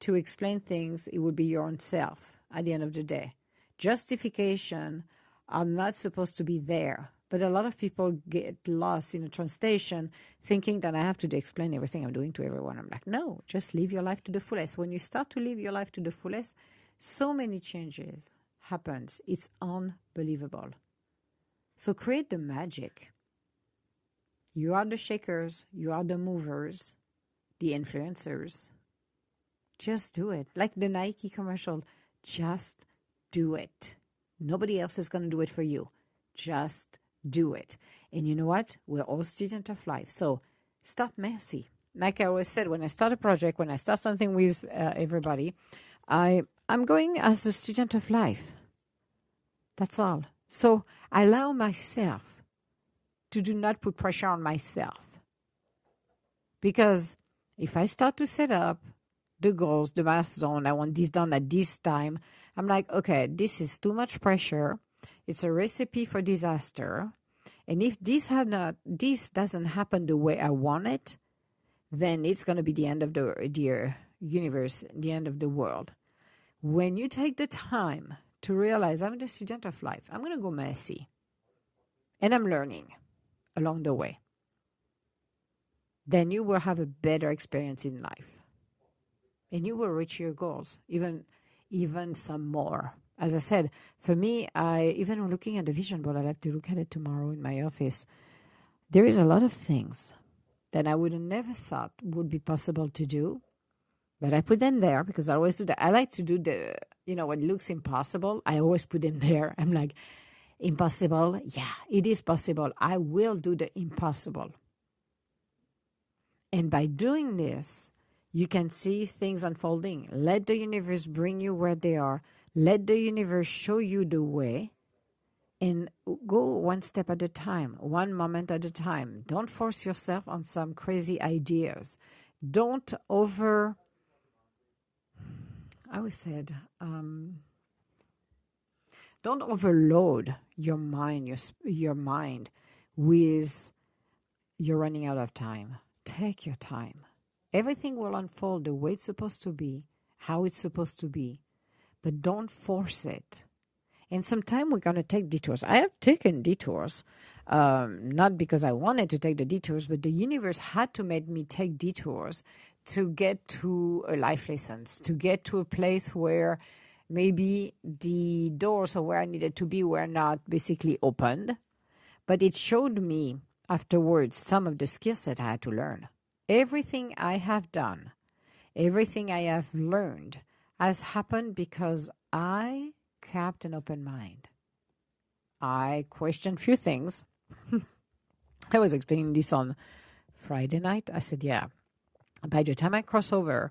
to explain things, it would be your own self at the end of the day. Justification are not supposed to be there but a lot of people get lost in a translation thinking that I have to explain everything I'm doing to everyone. I'm like, no, just live your life to the fullest. When you start to live your life to the fullest, so many changes happens. It's unbelievable. So create the magic. You are the shakers, you are the movers, the influencers. Just do it. Like the Nike commercial, just do it. Nobody else is going to do it for you. Just do it. And you know what? We're all students of life. So start messy. Like I always said, when I start a project, when I start something with uh, everybody, I I'm going as a student of life. That's all. So I allow myself to do not put pressure on myself. Because if I start to set up the goals, the milestone, I want this done at this time, I'm like, okay, this is too much pressure It's a recipe for disaster. And if this had not, this doesn't happen the way I want it, then it's going to be the end of the, the uh, universe, the end of the world. When you take the time to realize I'm the student of life, I'm going to go messy, and I'm learning along the way, then you will have a better experience in life, and you will reach your goals, even even some more. As I said, for me, I even looking at the vision board, I like to look at it tomorrow in my office. There is a lot of things that I would have never thought would be possible to do, but I put them there because I always do that. I like to do the, you know, what looks impossible. I always put them there. I'm like, impossible. Yeah, it is possible. I will do the impossible. And by doing this, you can see things unfolding. Let the universe bring you where they are. Let the universe show you the way and go one step at a time, one moment at a time. Don't force yourself on some crazy ideas. Don't over, I always said, um, don't overload your mind, your, your mind with you're running out of time. Take your time. Everything will unfold the way it's supposed to be, how it's supposed to be but don't force it. And sometimes we're going to take detours. I have taken detours, um, not because I wanted to take the detours, but the universe had to make me take detours to get to a life lessons, to get to a place where maybe the doors of where I needed to be were not basically opened. But it showed me afterwards some of the skills that I had to learn. Everything I have done, everything I have learned has happened because I kept an open mind. I questioned few things. I was explaining this on Friday night. I said, yeah, by the time I cross over,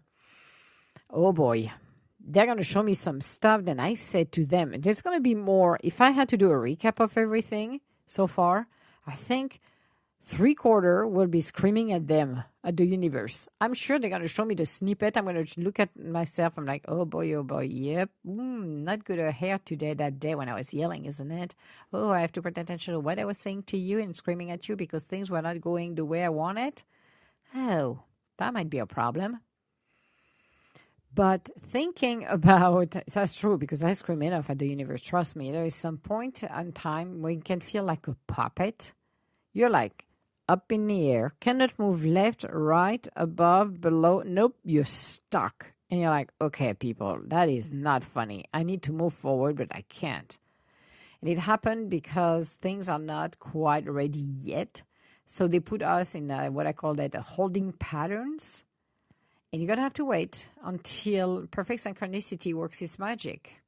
oh boy, they're going to show me some stuff. Then I said to them, there's going to be more. If I had to do a recap of everything so far, I think three quarter will be screaming at them at the universe. I'm sure they're going to show me the snippet. I'm going to look at myself. I'm like, oh boy, oh boy, yep, mm, not good hair today. That day when I was yelling, isn't it? Oh, I have to pay attention to what I was saying to you and screaming at you because things were not going the way I wanted. Oh, that might be a problem. But thinking about that's true because I scream enough at the universe. Trust me, there is some point in time when you can feel like a puppet. You're like, up in the air, cannot move left, right, above, below. Nope, you're stuck. And you're like, okay, people, that is not funny. I need to move forward, but I can't. And it happened because things are not quite ready yet. So they put us in a, what I call that holding patterns. And you're going to have to wait until perfect synchronicity works its magic.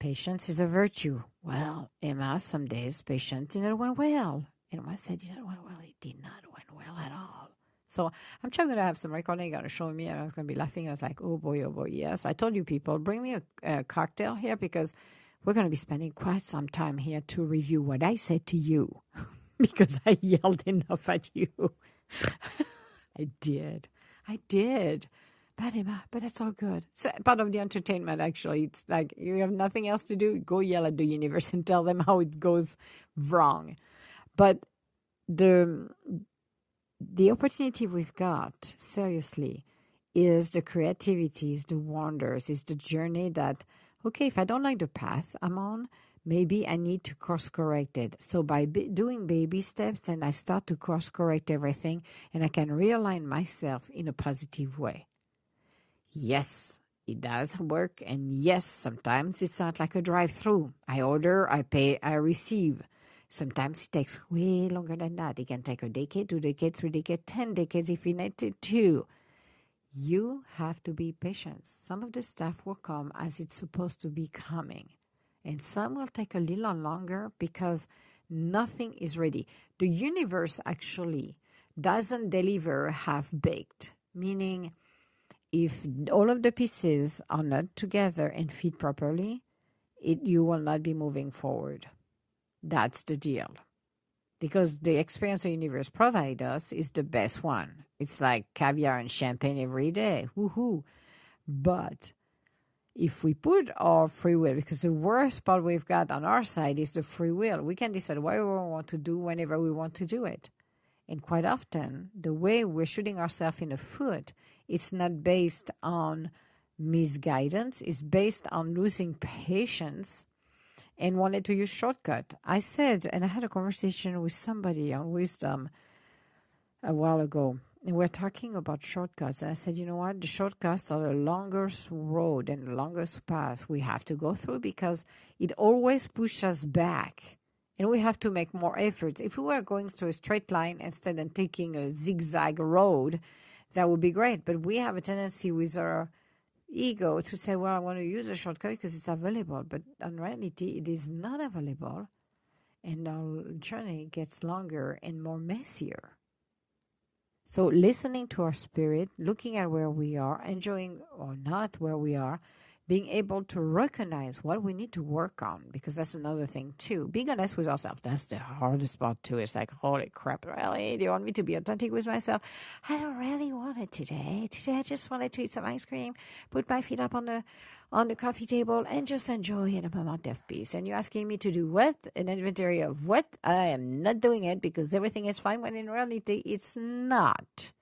Patience is a virtue. Well, Emma, some days patience didn't went well. And I said, you know what? Well, it did not went well at all. So I'm sure I'm going to have some recording going to show me, and I was going to be laughing. I was like, oh boy, oh boy, yes. I told you people, bring me a, a cocktail here because we're going to be spending quite some time here to review what I said to you because I yelled enough at you. I did. I did. But, but that's all good. It's part of the entertainment, actually. It's like you have nothing else to do, go yell at the universe and tell them how it goes wrong. But the the opportunity we've got, seriously, is the creativity, is the wonders, is the journey that, okay, if I don't like the path I'm on, maybe I need to cross correct it. So by b- doing baby steps, then I start to cross correct everything and I can realign myself in a positive way. Yes, it does work. And yes, sometimes it's not like a drive through. I order, I pay, I receive. Sometimes it takes way longer than that. It can take a decade, two decades, three decades, ten decades if you need it to. You have to be patient. Some of the stuff will come as it's supposed to be coming, and some will take a little longer because nothing is ready. The universe actually doesn't deliver half baked, meaning if all of the pieces are not together and fit properly, it, you will not be moving forward. That's the deal. Because the experience the universe provides us is the best one. It's like caviar and champagne every day. Woohoo. But if we put our free will, because the worst part we've got on our side is the free will, we can decide what we want to do whenever we want to do it. And quite often, the way we're shooting ourselves in the foot, it's not based on misguidance, it's based on losing patience and wanted to use shortcut. I said, and I had a conversation with somebody on wisdom a while ago and we're talking about shortcuts. And I said, you know what? The shortcuts are the longest road and the longest path we have to go through because it always pushes us back. And we have to make more efforts. If we were going through a straight line instead of taking a zigzag road, that would be great. But we have a tendency with our ego to say, well, I want to use a shortcut because it's available. But in reality, it is not available. And our journey gets longer and more messier. So, listening to our spirit, looking at where we are, enjoying or not where we are, being able to recognize what we need to work on, because that's another thing too. Being honest with ourselves, that's the hardest part too. It's like, holy crap, really? Do you want me to be authentic with myself? I don't really want it today. Today I just wanted to eat some ice cream, put my feet up on the on the coffee table and just enjoy it a moment of peace. And you're asking me to do what? An inventory of what? I am not doing it because everything is fine when in reality it's not.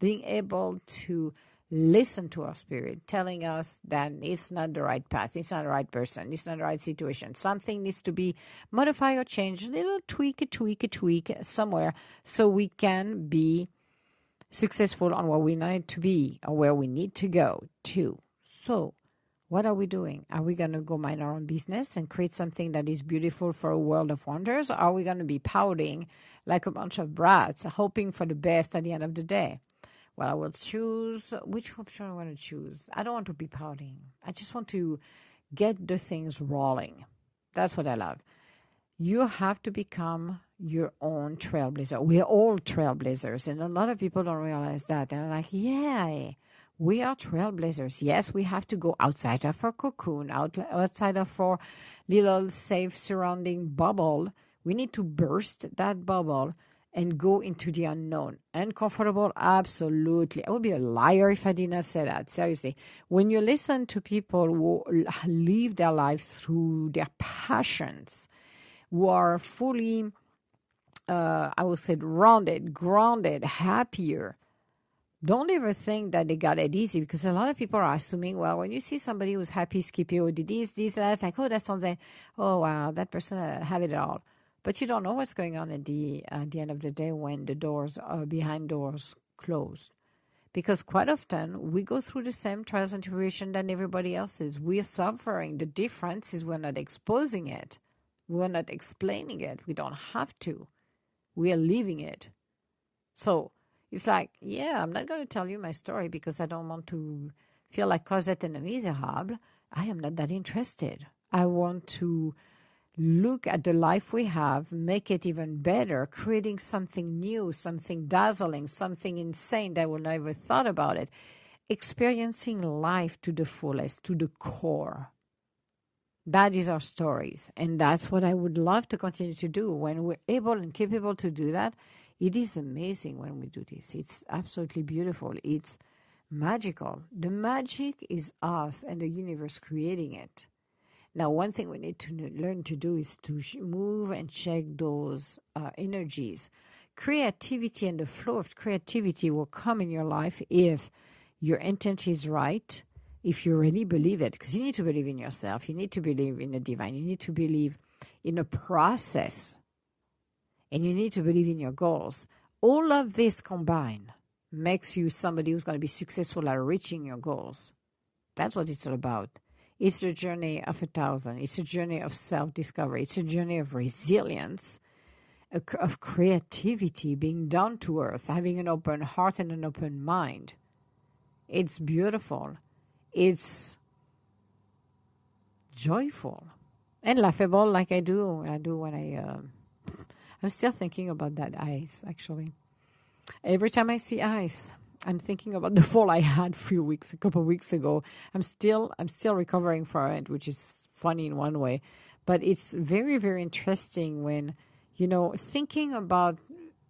Being able to listen to our spirit telling us that it's not the right path, it's not the right person, it's not the right situation. Something needs to be modified or changed, a little tweak, a tweak, a tweak somewhere so we can be successful on where we need to be or where we need to go to. So what are we doing? Are we going to go mind our own business and create something that is beautiful for a world of wonders? Or are we going to be pouting like a bunch of brats, hoping for the best at the end of the day? Well, I will choose which option I want to choose. I don't want to be pouting. I just want to get the things rolling. That's what I love. You have to become your own trailblazer. We're all trailblazers, and a lot of people don't realize that. They're like, yeah we are trailblazers. Yes, we have to go outside of our cocoon, out, outside of our little safe surrounding bubble. We need to burst that bubble and go into the unknown. Uncomfortable? Absolutely. I would be a liar if I did not say that. Seriously. When you listen to people who live their life through their passions, who are fully, uh, I would say, rounded, grounded, happier, don't ever think that they got it easy because a lot of people are assuming, well, when you see somebody who's happy, skippy, or did this, this, that, it's like, oh, that sounds like, oh, wow, that person uh, have it all. But you don't know what's going on at the, at the end of the day when the doors are behind doors closed. Because quite often we go through the same trials and tribulation than everybody else is. We're suffering. The difference is we're not exposing it. We're not explaining it. We don't have to. We are living it. So it's like, yeah, I'm not going to tell you my story because I don't want to feel like Cosette and the Miserable. I am not that interested. I want to look at the life we have, make it even better, creating something new, something dazzling, something insane that we never thought about it, experiencing life to the fullest, to the core. That is our stories. And that's what I would love to continue to do. When we're able and capable to do that, it is amazing when we do this. It's absolutely beautiful. It's magical. The magic is us and the universe creating it. Now, one thing we need to learn to do is to move and check those uh, energies. Creativity and the flow of creativity will come in your life if your intent is right, if you really believe it, because you need to believe in yourself, you need to believe in the divine, you need to believe in a process and you need to believe in your goals. All of this combined makes you somebody who's going to be successful at reaching your goals. That's what it's all about. It's a journey of a thousand. It's a journey of self discovery. It's a journey of resilience, of creativity, being down to earth, having an open heart and an open mind. It's beautiful. It's joyful and laughable, like I do. I do when I. Uh, I'm still thinking about that ice, actually. Every time I see ice, I'm thinking about the fall I had a few weeks, a couple weeks ago. I'm still, I'm still recovering from it, which is funny in one way, but it's very, very interesting when, you know, thinking about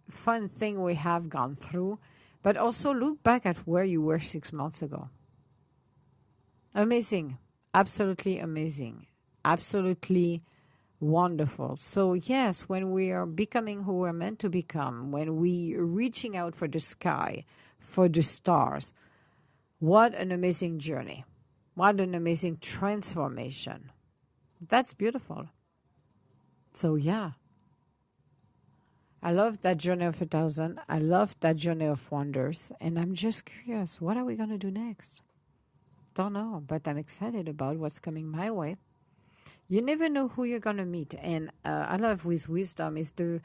fun thing we have gone through, but also look back at where you were six months ago. Amazing. Absolutely amazing. Absolutely wonderful. So, yes, when we are becoming who we're meant to become, when we reaching out for the sky, for the stars, what an amazing journey. What an amazing transformation. That's beautiful. So, yeah. I love that journey of a thousand. I love that journey of wonders. And I'm just curious, what are we going to do next? Don't know, but I'm excited about what's coming my way. You never know who you're going to meet. And uh, I love with wisdom is the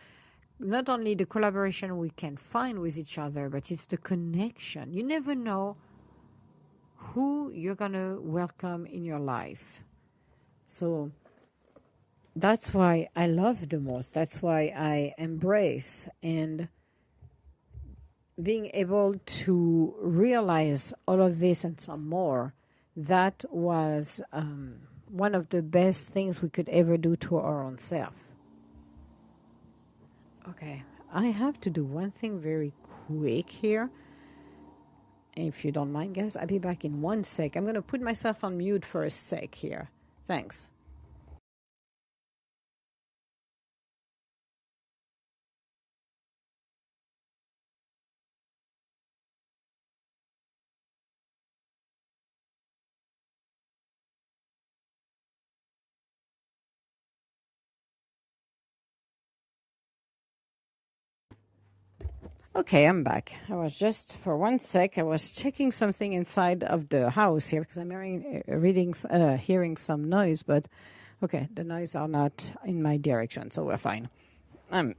not only the collaboration we can find with each other, but it's the connection. You never know who you're going to welcome in your life. So that's why I love the most. That's why I embrace and being able to realize all of this and some more. That was um, one of the best things we could ever do to our own self. Okay, I have to do one thing very quick here. If you don't mind, guys, I'll be back in one sec. I'm going to put myself on mute for a sec here. Thanks. Okay, I'm back. I was just for one sec. I was checking something inside of the house here because I'm hearing, uh, reading, uh, hearing some noise. But okay, the noise are not in my direction, so we're fine. I'm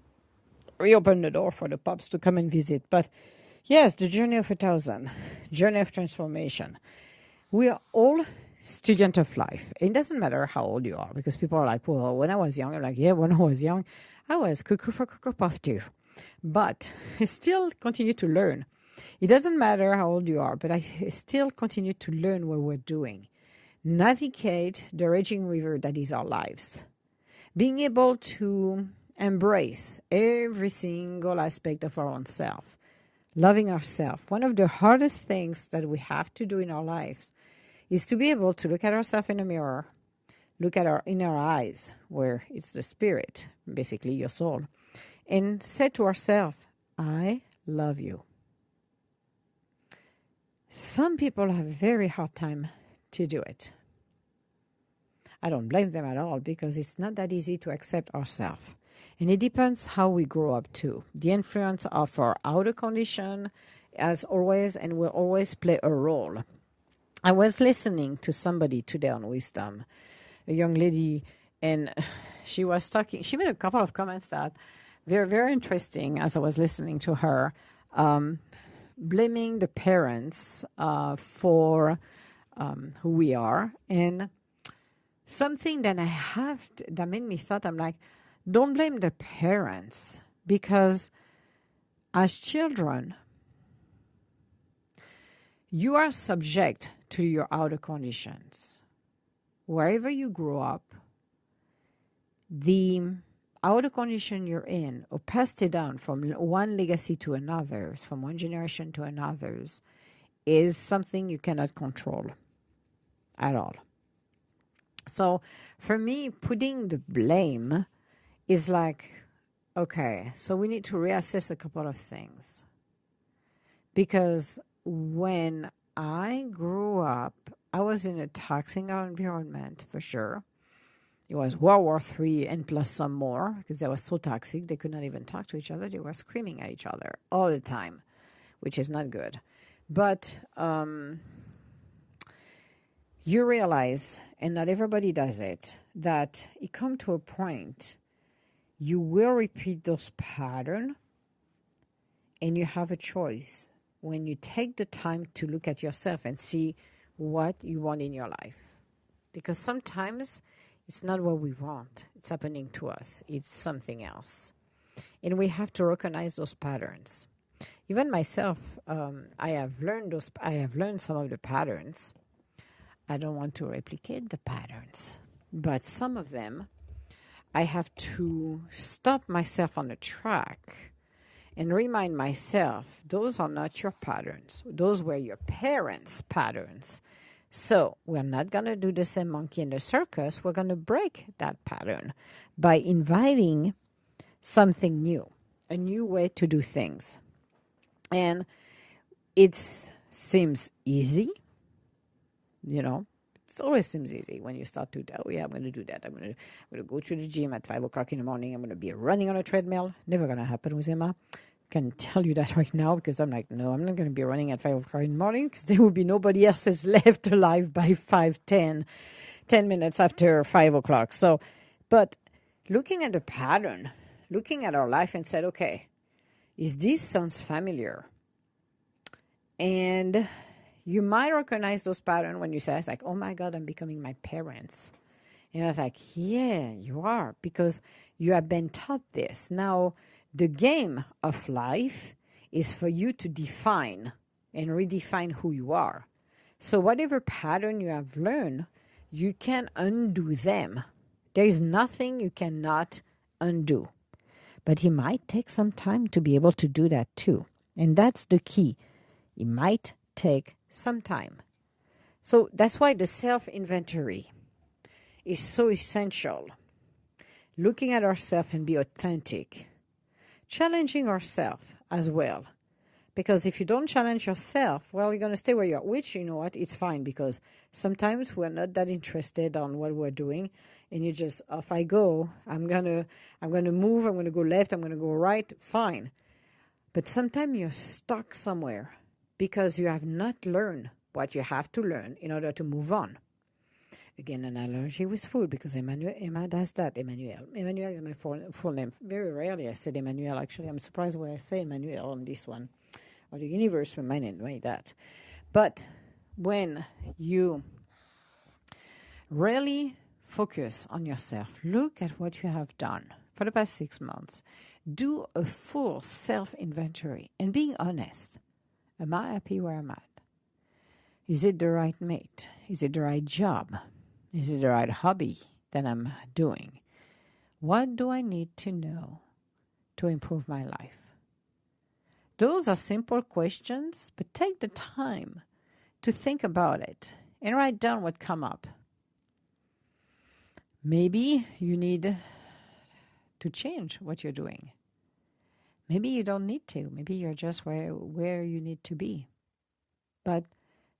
reopen the door for the pups to come and visit. But yes, the journey of a thousand, journey of transformation. We are all student of life. It doesn't matter how old you are because people are like, well, when I was young, I'm like, yeah, when I was young, I was cuckoo for Cocoa Puff too but still continue to learn. It doesn't matter how old you are, but I still continue to learn what we're doing. Navigate the raging river that is our lives. Being able to embrace every single aspect of our own self, loving ourselves. One of the hardest things that we have to do in our lives is to be able to look at ourselves in a mirror, look at our inner eyes, where it's the spirit, basically your soul, and say to ourselves, I love you. Some people have very hard time to do it. I don't blame them at all because it's not that easy to accept ourselves. And it depends how we grow up too. The influence of our outer condition, as always, and will always play a role. I was listening to somebody today on Wisdom, a young lady, and she was talking. She made a couple of comments that very, very interesting as I was listening to her, um, blaming the parents uh, for um, who we are. And something that I have, to, that made me thought, I'm like, don't blame the parents because as children, you are subject to your outer conditions. Wherever you grow up, the outer condition you're in or passed it down from one legacy to another, from one generation to another's, is something you cannot control at all. So for me, putting the blame is like, okay, so we need to reassess a couple of things. Because when I grew up, I was in a toxic environment for sure. It was World War Three and plus some more because they were so toxic they could not even talk to each other. They were screaming at each other all the time, which is not good. But um, you realize, and not everybody does it, that it come to a point you will repeat those patterns, and you have a choice when you take the time to look at yourself and see what you want in your life. Because sometimes it's not what we want. It's happening to us. It's something else. And we have to recognize those patterns. Even myself, um, I have learned those. I have learned some of the patterns. I don't want to replicate the patterns, but some of them, I have to stop myself on the track and remind myself those are not your patterns. Those were your parents' patterns. So we're not going to do the same monkey in the circus. We're going to break that pattern by inviting something new, a new way to do things. And it seems easy, you know, it always seems easy when you start to tell, oh, yeah, I'm going to do that. I'm going to, I'm going to go to the gym at five o'clock in the morning. I'm going to be running on a treadmill. Never going to happen with Emma. Can tell you that right now because I'm like, no, I'm not going to be running at five o'clock in the morning because there will be nobody else is left alive by five, ten, ten minutes after five o'clock. So, but looking at the pattern, looking at our life and said, okay, is this sounds familiar? And you might recognize those patterns when you say, it's like, oh my God, I'm becoming my parents. And I was like, yeah, you are, because you have been taught this. Now, the game of life is for you to define and redefine who you are. So, whatever pattern you have learned, you can undo them. There is nothing you cannot undo. But it might take some time to be able to do that too. And that's the key. It might take some time. So that's why the self inventory is so essential. Looking at ourselves and be authentic, challenging ourselves as well. Because if you don't challenge yourself, well, you're going to stay where you are, which, you know what, it's fine because sometimes we're not that interested on what we're doing. And you just, off I go, I'm going to, I'm going to move, I'm going to go left, I'm going to go right, fine. But sometimes you're stuck somewhere because you have not learned what you have to learn in order to move on. Again, an allergy with food because Emmanuel, Emma does that. Emmanuel. Emmanuel is my full, full name. Very rarely I said Emmanuel. Actually, I'm surprised when I say Emmanuel on this one. Or the universe reminded me that. But when you really focus on yourself, look at what you have done for the past six months, do a full self inventory and being honest. Am I happy where I'm at? Is it the right mate? Is it the right job? Is it the right hobby that I'm doing? What do I need to know to improve my life? Those are simple questions, but take the time to think about it and write down what come up. Maybe you need to change what you're doing. Maybe you don't need to. Maybe you're just where where you need to be. But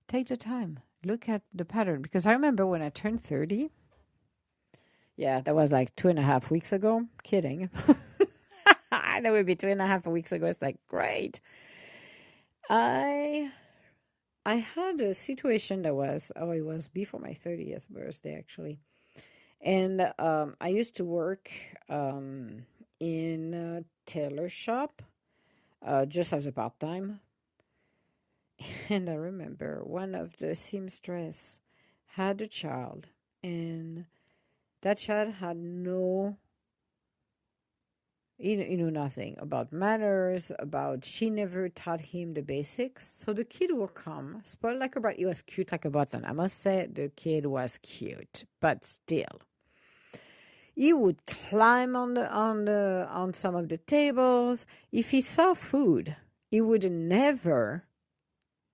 take the time. Look at the pattern. Because I remember when I turned 30. Yeah, that was like two and a half weeks ago. Kidding. Know it'd be two and a half weeks ago. It's like great. I I had a situation that was oh it was before my 30th birthday actually. And um, I used to work um, in a tailor shop uh, just as a part time. And I remember one of the seamstress had a child, and that child had no you know, nothing about manners about she never taught him the basics so the kid will come spoiled like a brat he was cute like a button i must say the kid was cute but still he would climb on the on the on some of the tables. If he saw food, he would never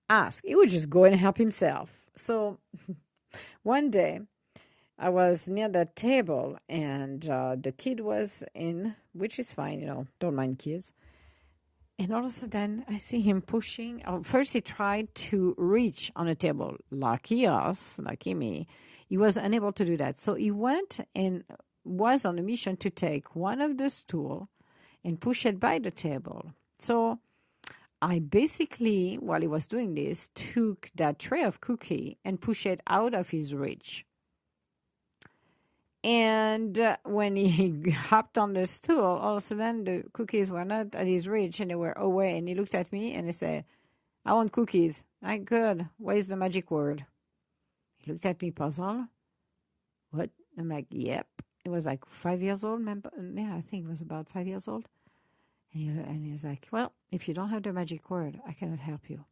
ask. He would just go and help himself. So one day I was near that table and uh, the kid was in, which is fine, you know, don't mind kids. And all of a sudden, I see him pushing. Oh, first, he tried to reach on a table. Lucky us, lucky me. He was unable to do that. So he went and was on a mission to take one of the stool and push it by the table. So I basically, while he was doing this, took that tray of cookie and pushed it out of his reach. And uh, when he hopped on the stool, all of a sudden the cookies were not at his reach and they were away. And he looked at me and he said, I want cookies. I good. Where's the magic word? He looked at me puzzled. What? I'm like, yep it was like five years old. Remember? Yeah, I think it was about five years old. And he, and he was like, "Well, if you don't have the magic word, I cannot help you."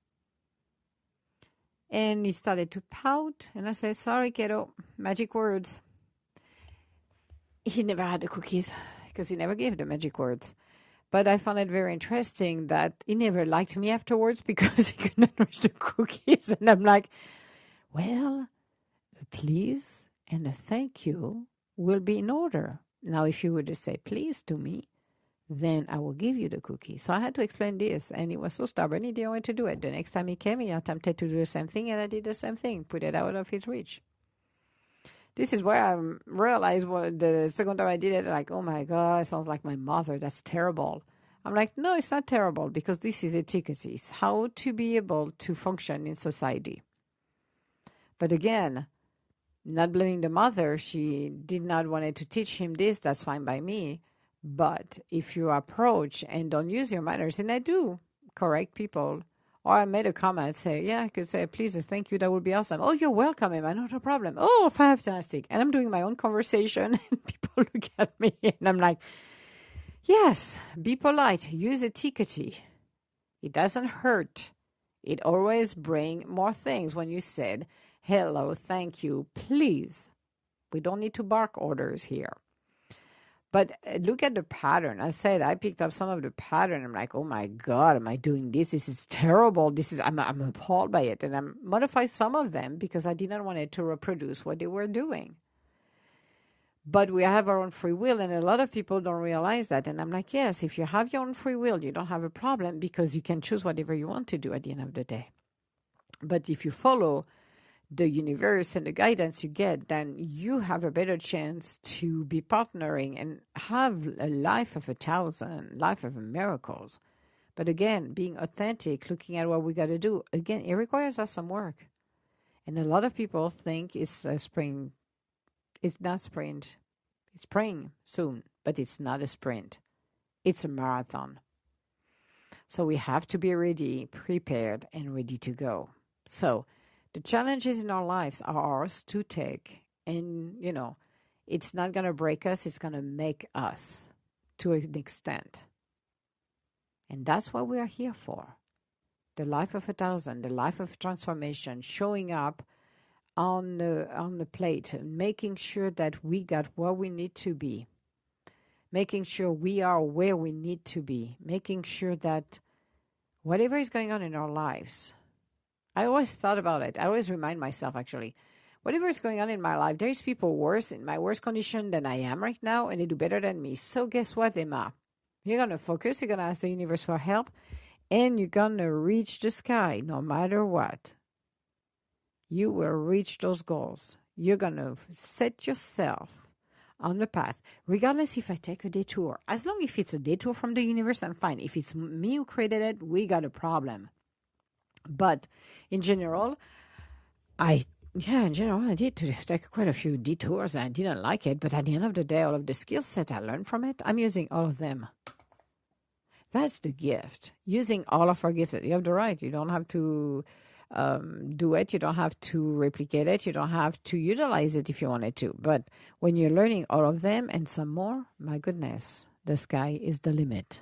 And he started to pout, and I said, "Sorry, kiddo, magic words." He never had the cookies because he never gave the magic words. But I found it very interesting that he never liked me afterwards because he couldn't reach the cookies, and I'm like, Well, please and a thank you will be in order. Now, if you were to say please to me, then I will give you the cookie. So I had to explain this, and he was so stubborn, he didn't want to do it. The next time he came, he attempted to do the same thing, and I did the same thing, put it out of his reach. This is where I realized what the second time I did it, like, oh my God, it sounds like my mother. That's terrible. I'm like, no, it's not terrible because this is etiquette. It's how to be able to function in society. But again, not blaming the mother, she did not want to teach him this. That's fine by me. But if you approach and don't use your manners, and I do correct people, or I made a comment, say, yeah, I could say, please, thank you, that would be awesome. Oh, you're welcome, Emma, not a problem. Oh, fantastic. And I'm doing my own conversation, and people look at me, and I'm like, yes, be polite, use etiquette. It doesn't hurt. It always bring more things when you said, hello, thank you, please. We don't need to bark orders here. But uh, look at the pattern. I said I picked up some of the pattern. I'm like, oh my god, am I doing this? This is terrible. This is I'm I'm appalled by it, and I modified some of them because I didn't want it to reproduce what they were doing. But we have our own free will, and a lot of people don't realize that. And I'm like, yes, if you have your own free will, you don't have a problem because you can choose whatever you want to do at the end of the day. But if you follow the universe and the guidance you get, then you have a better chance to be partnering and have a life of a thousand, life of miracles. But again, being authentic, looking at what we got to do, again, it requires us some work. And a lot of people think it's a spring. It's not sprint. It's spring soon, but it's not a sprint. It's a marathon. So we have to be ready, prepared, and ready to go. So the challenges in our lives are ours to take and you know it's not going to break us it's going to make us to an extent. And that's what we are here for. The life of a thousand the life of transformation showing up on the on the plate making sure that we got what we need to be. Making sure we are where we need to be. Making sure that whatever is going on in our lives I always thought about it. I always remind myself, actually, whatever is going on in my life, there's people worse in my worse condition than I am right now, and they do better than me. So guess what, Emma? You're gonna focus. You're gonna ask the universe for help, and you're gonna reach the sky no matter what. You will reach those goals. You're gonna set yourself on the path, regardless if I take a detour. As long as it's a detour from the universe, I'm fine. If it's me who created it, we got a problem. But in general, I yeah, in general, I did take quite a few detours. I didn't like it, but at the end of the day, all of the skill set I learned from it, I'm using all of them. That's the gift. Using all of our gifts. You have the right. You don't have to um, do it. You don't have to replicate it. You don't have to utilize it if you wanted to. But when you're learning all of them and some more, my goodness, the sky is the limit.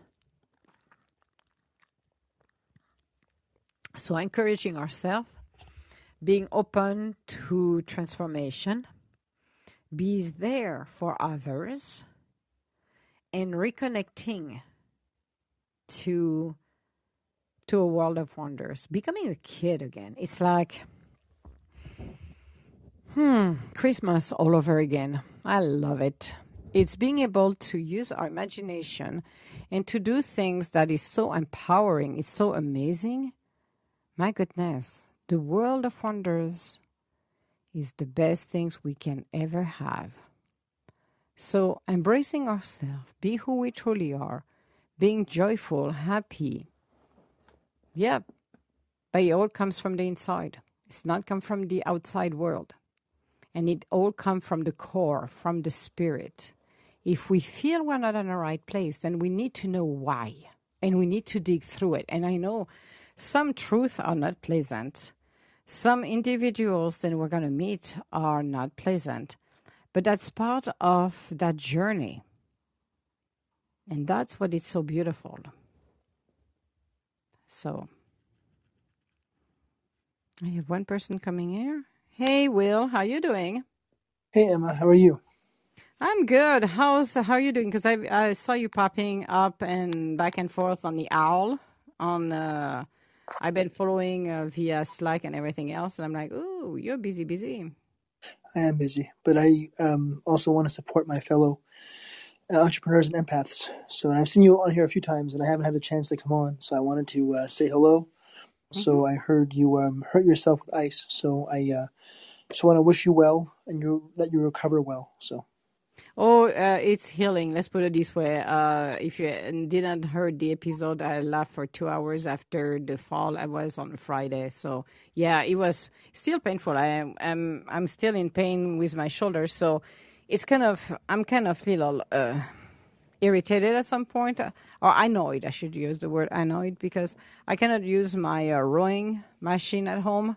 So, encouraging ourselves, being open to transformation, be there for others, and reconnecting to to a world of wonders. Becoming a kid again. It's like hmm, Christmas all over again. I love it. It's being able to use our imagination and to do things that is so empowering. It's so amazing my goodness, the world of wonders is the best things we can ever have. So, embracing ourselves, be who we truly are, being joyful, happy. Yeah, but it all comes from the inside. It's not come from the outside world. And it all comes from the core, from the spirit. If we feel we're not in the right place, then we need to know why. And we need to dig through it. And I know some truths are not pleasant. Some individuals that we're going to meet are not pleasant. But that's part of that journey. And that's what is so beautiful. So, I have one person coming here. Hey, Will, how you doing? Hey, Emma, how are you? I'm good. How's how are you doing? Because I I saw you popping up and back and forth on the owl on uh, I've been following uh, via Slack and everything else, and I'm like, "Ooh, you're busy, busy." I am busy, but I um, also want to support my fellow uh, entrepreneurs and empaths. So, and I've seen you on here a few times, and I haven't had a chance to come on. So, I wanted to uh, say hello. So, I heard you um, hurt yourself with ice. So, I uh, just want to wish you well and you that you recover well. So, Oh, uh, it's healing. Let's put it this way. Uh, if you didn't heard the episode, I laughed for two hours after the fall. I was on Friday, so yeah, it was still painful. I am I'm, I'm still in pain with my shoulders, so it's kind of I'm kind of little uh, irritated at some point, or annoyed. I should use the word annoyed because I cannot use my uh, rowing machine at home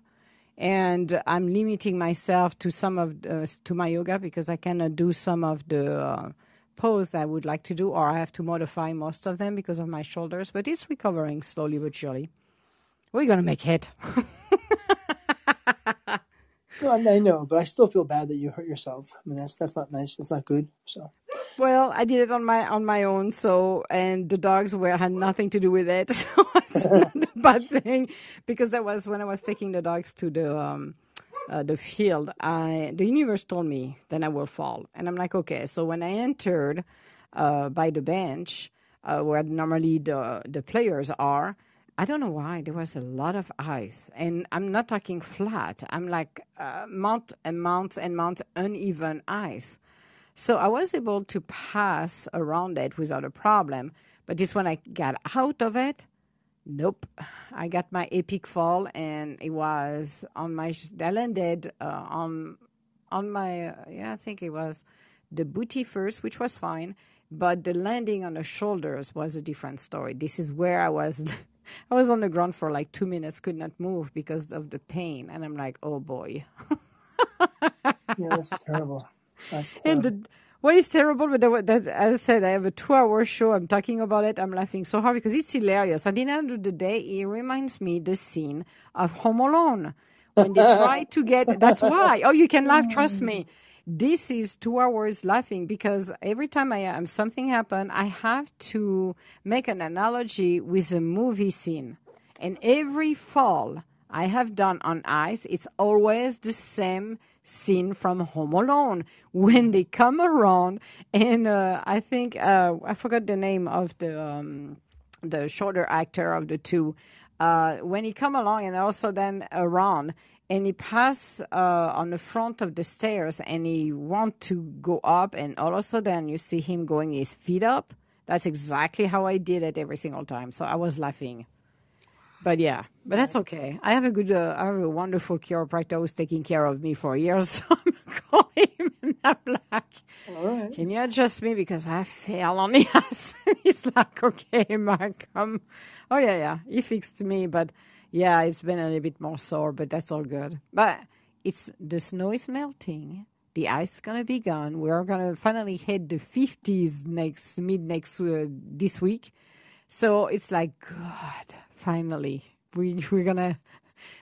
and I'm limiting myself to some of uh, to my yoga because I cannot do some of the uh, pose that I would like to do, or I have to modify most of them because of my shoulders. But it's recovering slowly but surely. We're gonna make it. well, I know, but I still feel bad that you hurt yourself. I mean, that's that's not nice. That's not good. So, well, I did it on my on my own. So, and the dogs were had nothing to do with it. So it's not a bad thing because that was when I was taking the dogs to the um, uh, the field. I the universe told me then I will fall, and I'm like, okay. So when I entered uh, by the bench uh, where normally the the players are. I don't know why there was a lot of ice, and I'm not talking flat. I'm like uh, mount and mount and mount uneven ice. So I was able to pass around it without a problem. But this when I got out of it, nope. I got my epic fall, and it was on my. I landed uh, on on my. Uh, yeah, I think it was the booty first, which was fine. But the landing on the shoulders was a different story. This is where I was. I was on the ground for like two minutes, could not move because of the pain, and I'm like, oh boy. yeah, that's terrible. And the, what is terrible, but that, as I said, I have a two-hour show. I'm talking about it. I'm laughing so hard because it's hilarious. At the end of the day, it reminds me the scene of Home Alone when they try to get. That's why. Oh, you can laugh. Trust me. Mm. This is two hours laughing because every time I am something happen, I have to make an analogy with a movie scene, and every fall I have done on ice, it's always the same scene from Home Alone when they come around, and uh, I think uh, I forgot the name of the um, the shorter actor of the two. Uh, when he come along and also then around and he pass uh, on the front of the stairs and he want to go up and all of a sudden you see him going his feet up. That's exactly how i did it every single time. So i was laughing but yeah but that's okay i have a good uh, i have a wonderful chiropractor who's taking care of me for years so i'm calling him and i'm like all right. can you adjust me because i fell on the ass he's like okay mark come oh yeah yeah he fixed me but yeah, it's been a little bit more sore, but that's all good. But it's the snow is melting. The ice is gonna be gone. We're gonna finally hit the 50s next mid next uh, this week. So it's like God, finally we we're gonna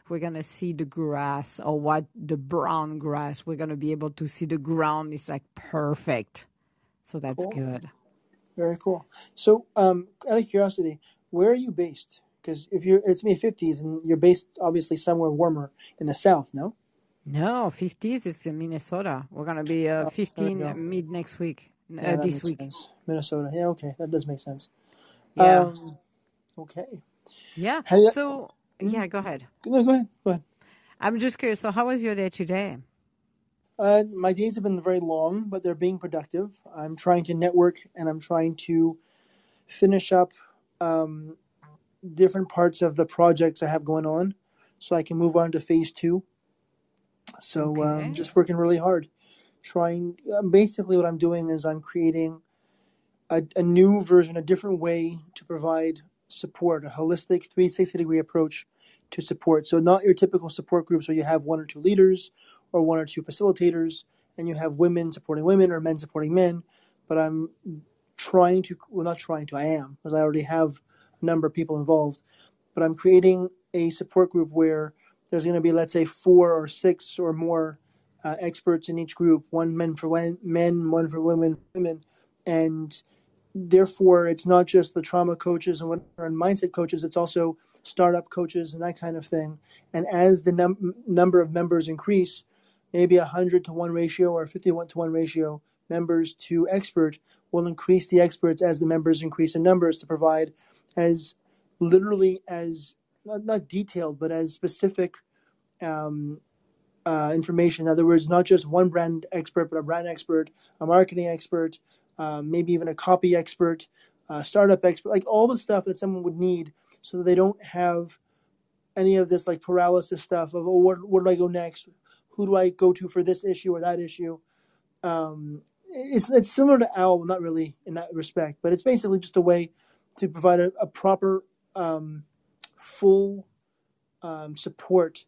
we're gonna see the grass or what the brown grass. We're gonna be able to see the ground. It's like perfect. So that's Cool. good. Very cool. So, um, out of curiosity, where are you based? Because if you're, it's me fifties, and you're based obviously somewhere warmer in the south. No. No, 50s is in Minnesota. We're gonna be uh, Oh, 15 go. mid next week. Uh, Yeah, that this week. sense. Minnesota. Yeah. Okay, that does make sense. Yeah. Um, okay. Yeah. Have you, So, mm, yeah, go ahead. no, go ahead. Go ahead. I'm just curious. So, how was your day today? Uh, my days have been very long, but they're being productive. I'm trying to network and I'm trying to finish up um, different parts of the projects I have going on so I can move on to phase two. So um, Okay. just working really hard. Trying, um, basically, what I'm doing is I'm creating a, a new version, a different way to provide support, a holistic 360 degree approach to support. So, not your typical support groups where you have one or two leaders or one or two facilitators and you have women supporting women or men supporting men. But I'm trying to, well, not trying to, I am, because I already have a number of people involved. But I'm creating a support group where there's going to be, let's say, four or six or more uh, experts in each group one men for men, one for women, women. And therefore, it's not just the trauma coaches and mindset coaches. It's also startup coaches and that kind of thing. And as the num- number of members increase, maybe a hundred to one ratio or a fifty-one to one ratio members to expert will increase the experts as the members increase in numbers to provide as literally as not, not detailed but as specific um, uh, information. In other words, not just one brand expert, but a brand expert, a marketing expert, um, maybe even a copy expert, a startup expert, like all the stuff that someone would need so that they don't have any of this like paralysis stuff of, oh, where, where do I go next? Who do I go to for this issue or that issue? Um, it's, it's similar to OWL, not really in that respect, but it's basically just a way to provide a, a proper, um, full um, support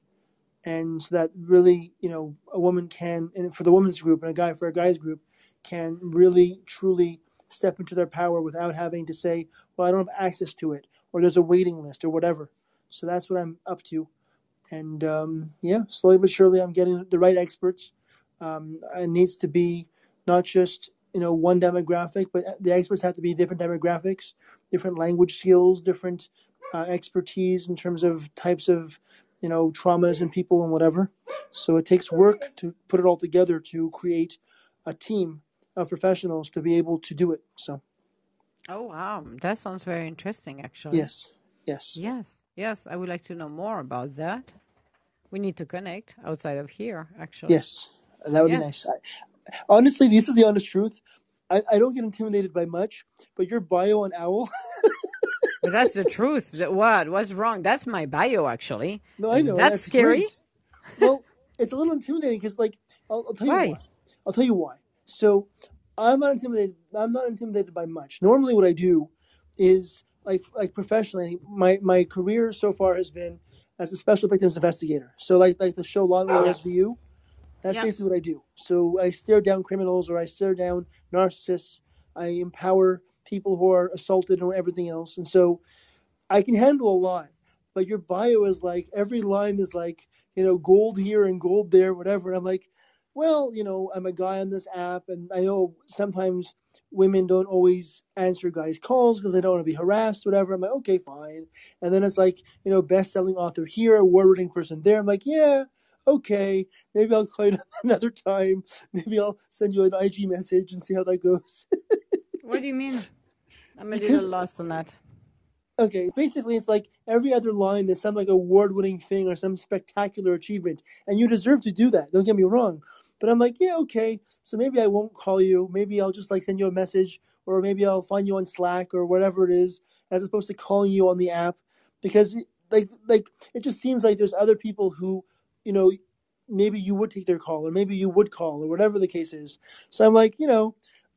and so that really you know a woman can and for the women's group and a guy for a guy's group can really truly step into their power without having to say well i don't have access to it or there's a waiting list or whatever. So that's what i'm up to. And um, yeah slowly but surely i'm getting the right experts. Um, it needs to be not just you know one demographic but the experts have to be different demographics different language skills different uh, expertise in terms of types of you know traumas and people and whatever. So it takes work to put it all together to create a team of professionals to be able to do it so Oh, wow. That sounds very interesting, actually. yes yes Yes. Yes. I would like to know more about that. We need to connect outside of here, actually. yes that would be nice I, honestly this is the honest truth I, I don't get intimidated by much but your bio on owl But that's the truth. That what? What's wrong? That's my bio, actually. no i know that that's scary? great well it's a little intimidating because like I'll, I'll tell you Why? why i'll tell you why so i'm not intimidated i'm not intimidated by much. Normally what i do is like like professionally my my career so far has been as a special victims investigator. So like like the show law and order svu that's basically what i do. So i stare down criminals or i stare down narcissists. I empower people who are assaulted and everything else. And so I can handle a lot, but your bio is like every line is like, you know, gold here and gold there, whatever. And I'm like, well, you know, I'm a guy on this app, and I know sometimes women don't always answer guys' calls because they don't want to be harassed, whatever. I'm like, okay, fine. And then it's like, you know, best selling author here, award winning person there. I'm like, yeah, okay, maybe I'll call you another time. Maybe I'll send you an IG message and see how that goes. What do you mean? I'm a Because- little lost on that. Okay, basically, it's like every other line is some like award-winning thing or some spectacular achievement, and you deserve to do that. Don't get me wrong, but I'm like, yeah, okay. So maybe I won't call you. Maybe I'll just like send you a message, or maybe I'll find you on Slack or whatever it is, as opposed to calling you on the app, because like like it just seems like there's other people who, you know, maybe you would take their call, or maybe you would call, or whatever the case is. So I'm like, you know,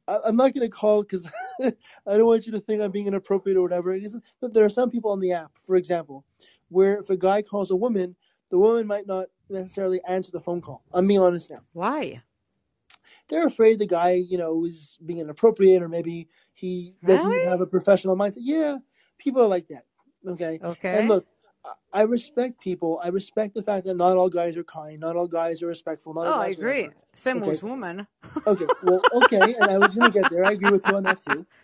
I, I'm not going to call because I don't want you to think I'm being inappropriate or whatever. Because there are some people on the app, for example, where if a guy calls a woman, the woman might not necessarily answer the phone call. I'm being honest now. Why? They're afraid the guy, you know, is being inappropriate or maybe he doesn't Really? have a professional mindset. Yeah, people are like that. Okay. Okay. And look, I- respect people. I respect the fact that not all guys are kind. Not all guys are respectful. Not all oh, I guys are agree. Same Okay. with women. Okay, well, okay, and I was going to get there. I agree with you on that too.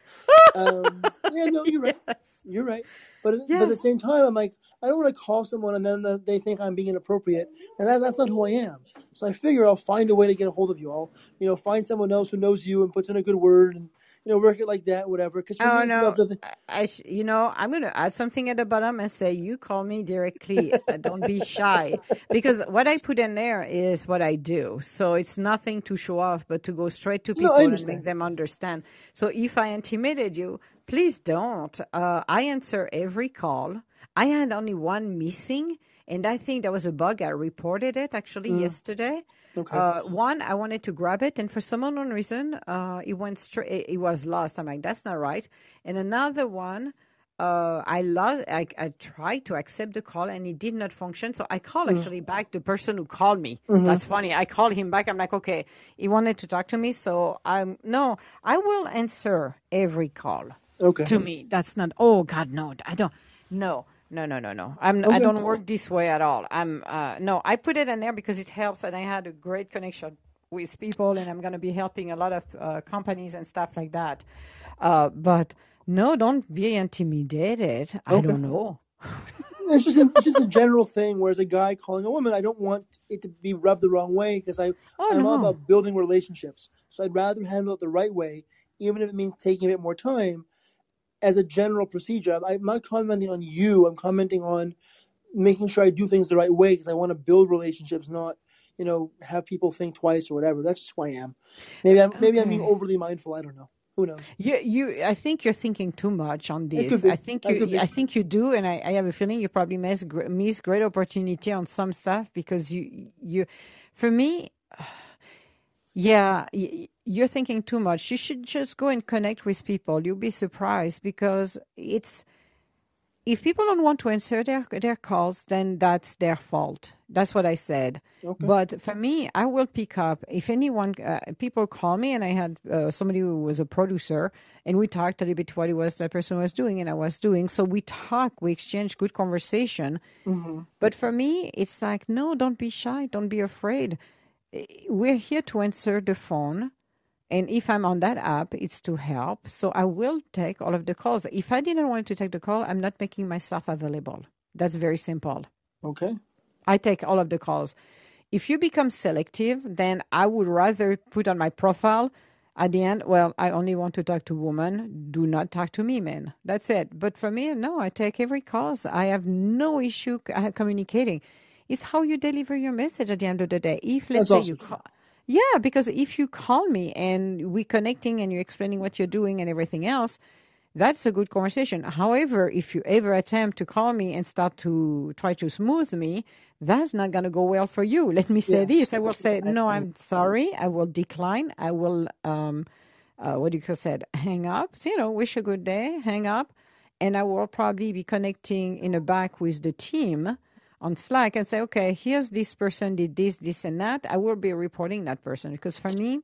Um, yeah, no, you're right. Yes. You're right. But, but at the same time, I'm like, I don't want to call someone and then they think I'm being inappropriate, and that, that's not who I am. So I figure I'll find a way to get a hold of you. I'll, you know, find someone else who knows you and puts in a good word, and you know, work it like that, whatever. Because Oh no, the, I, you know, I'm gonna add something at the bottom and say you call me directly. Uh, Don't be shy, because what I put in there is what I do. So it's nothing to show off, but to go straight to No, people and make them understand. So if I intimidated you, please don't. Uh, I answer every call. I had only one missing, and I think that was a bug. I reported it actually yesterday. okay. Uh, one, I wanted to grab it, and for some unknown reason, uh, it went straight. It, it was lost. I'm like, that's not right. And another one, uh, I lost. I, I tried to accept the call, and it did not function. So I called actually back the person who called me. That's funny. I called him back. I'm like, okay, he wanted to talk to me, so I'm no. I will answer every call okay. to me. That's not. Oh God, no. I don't. No, no, no, no, no. I'm. I don't work this way at all. I'm. Uh, no, I put it in there because it helps, and I had a great connection with people, and I'm going to be helping a lot of uh, companies and stuff like that. Uh, but no, don't be intimidated. I don't know. It's just a, it's just a general thing. Whereas a guy calling a woman, I don't want it to be rubbed the wrong way because I Oh I'm all about building relationships. So I'd rather handle it the right way, even if it means taking a bit more time. As a general procedure, I'm not commenting on you. I'm commenting on making sure I do things the right way because I want to build relationships, not you know have people think twice or whatever. That's just who I am. Maybe I'm maybe I'm being overly mindful. I don't know. Who knows? You, you. I think you're thinking too much on this. I think you. I think you do, and I, I have a feeling you probably miss miss great opportunity on some stuff because you you. For me, yeah, you're thinking too much. You should just go and connect with people. You'll be surprised because it's if people don't want to answer their their calls, then that's their fault. That's what I said. Okay. But for me, I will pick up if anyone uh, people call me, and I had uh, somebody who was a producer, and we talked a little bit what it was that person was doing, and I was doing. So we talk, we exchange good conversation. hmm But for me, it's like no, don't be shy, don't be afraid. We're here to answer the phone. And if I'm on that app, it's to help. So I will take all of the calls. If I didn't want to take the call, I'm not making myself available. That's very simple. Okay. I take all of the calls. If you become selective, then I would rather put on my profile at the end, well, I only want to talk to women. Do not talk to me, men. That's it. But for me, no, I take every calls. I have no issue uh, communicating. It's how you deliver your message at the end of the day. If let's That's say you call, yeah, because if you call me and we're connecting and you're explaining what you're doing and everything else, that's a good conversation. However, if you ever attempt to call me and start to try to smooth me, that's not going to go well for you. Let me say Yes. this. I will say, no, I'm sorry. I will decline. I will, um, uh, what do you call said? Hang up. So, you know, wish a good day, hang up. And I will probably be connecting in the back with the team on Slack and say, okay, here's this person did this, this, and that. I will be reporting that person because for me,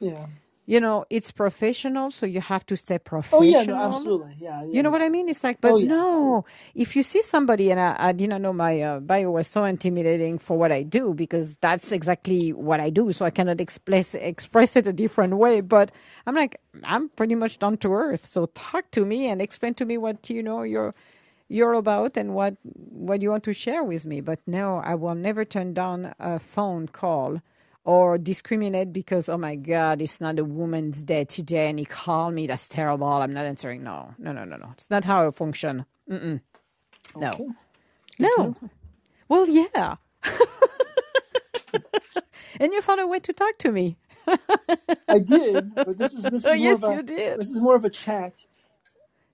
yeah. you know, it's professional, so you have to stay professional. Oh yeah. No. Absolutely. Yeah. You know Yeah. what I mean? It's like, Oh but yeah. no, if you see somebody, and I, I didn't know my uh, bio was so intimidating for what I do because that's exactly what I do. So I cannot express express it a different way. But I'm like, I'm pretty much down to earth. So talk to me and explain to me what you know you're you're about and what what you want to share with me. But no, I will never turn down a phone call or discriminate because oh my god it's not a woman's day today and he called me that's terrible. I'm not answering no no no no no. It's not how i function. Mm-mm. no. Okay. No. Well yeah. And you found a way to talk to me. I did, but this is this is more of yes you did. this is more of a chat.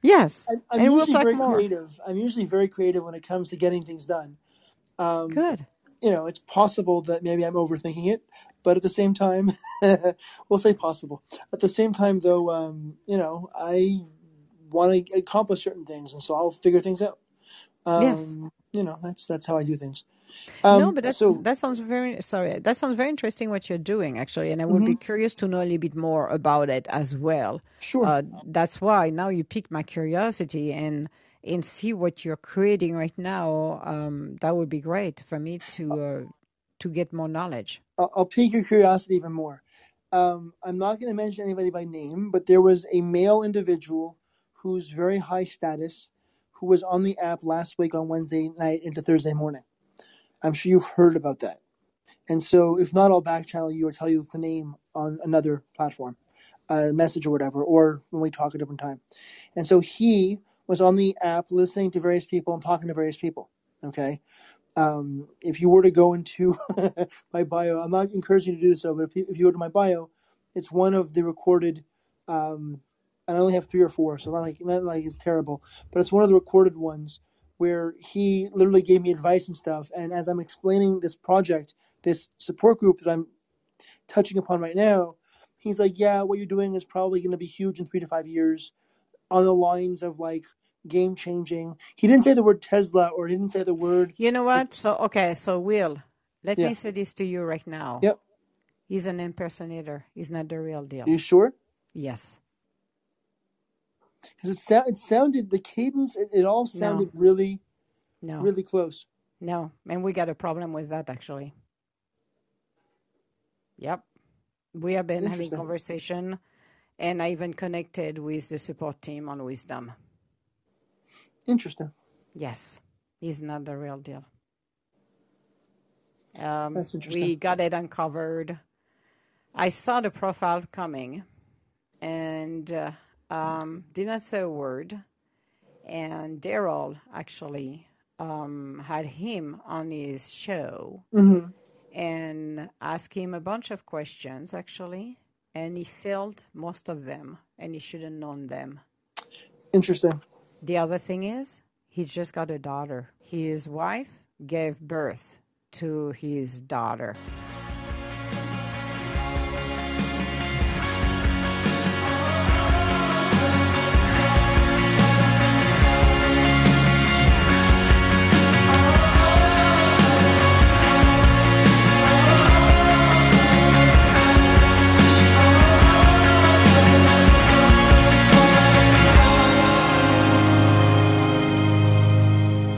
Yes I'm, I'm and we'll usually talk very more creative. I'm usually very creative when it comes to getting things done. Um, good you know, it's possible that maybe I'm overthinking it, but at the same time, we'll say possible. At the same time, though, um, you know, I want to accomplish certain things, and so I'll figure things out. yes Um, you know, that's that's how I do things. No, Um, but that's so, that sounds very sorry. That sounds very interesting what you're doing actually, and I would be mhm, curious to know a little bit more about it as well. sure. Uh, that's why now you piqued my curiosity and and see what you're creating right now. Um, that would be great for me to uh, to get more knowledge. I'll, I'll pique your curiosity even more. Um, I'm not going to mention anybody by name, but there was a male individual who's very high status who was on the app last week on Wednesday night into Thursday morning. I'm sure you've heard about that. And so, if not, I'll back channel you or tell you the name on another platform, a message or whatever, or when we talk a different time. And so he was on the app listening to various people and talking to various people. Okay. Um, if you were to go into my bio, I'm not encouraging you to do so, but if you, go to my bio, it's one of the recorded. Um, and I only have three or four, so not like not like it's terrible, but it's one of the recorded ones where he literally gave me advice and stuff. And as I'm explaining this project, this support group that I'm touching upon right now, he's like, "Yeah, what you're doing is probably going to be huge in three to five years." On the lines of like game changing. He didn't say the word Tesla or he didn't say the word You know what? So okay, so Will, let yeah. me say this to you right now. Yep. He's an impersonator. He's not the real deal. Are deal. you sure? Yes. Because it, sou- it sounded the cadence. It, it all No. sounded really, No. really close. No. And we got a problem with that actually. Yep. We have been having conversation And I even connected with the support team on Wisdom. Interesting. Yes, he's not the real deal. Um, That's interesting. we got it uncovered. I saw the profile coming and uh, um, did not say a word. And Daryl actually um, had him on his show hmm and asked him a bunch of questions, actually. And he failed most of them, and he should have known them. Interesting. The other thing is, he just got a daughter. His wife gave birth to his daughter.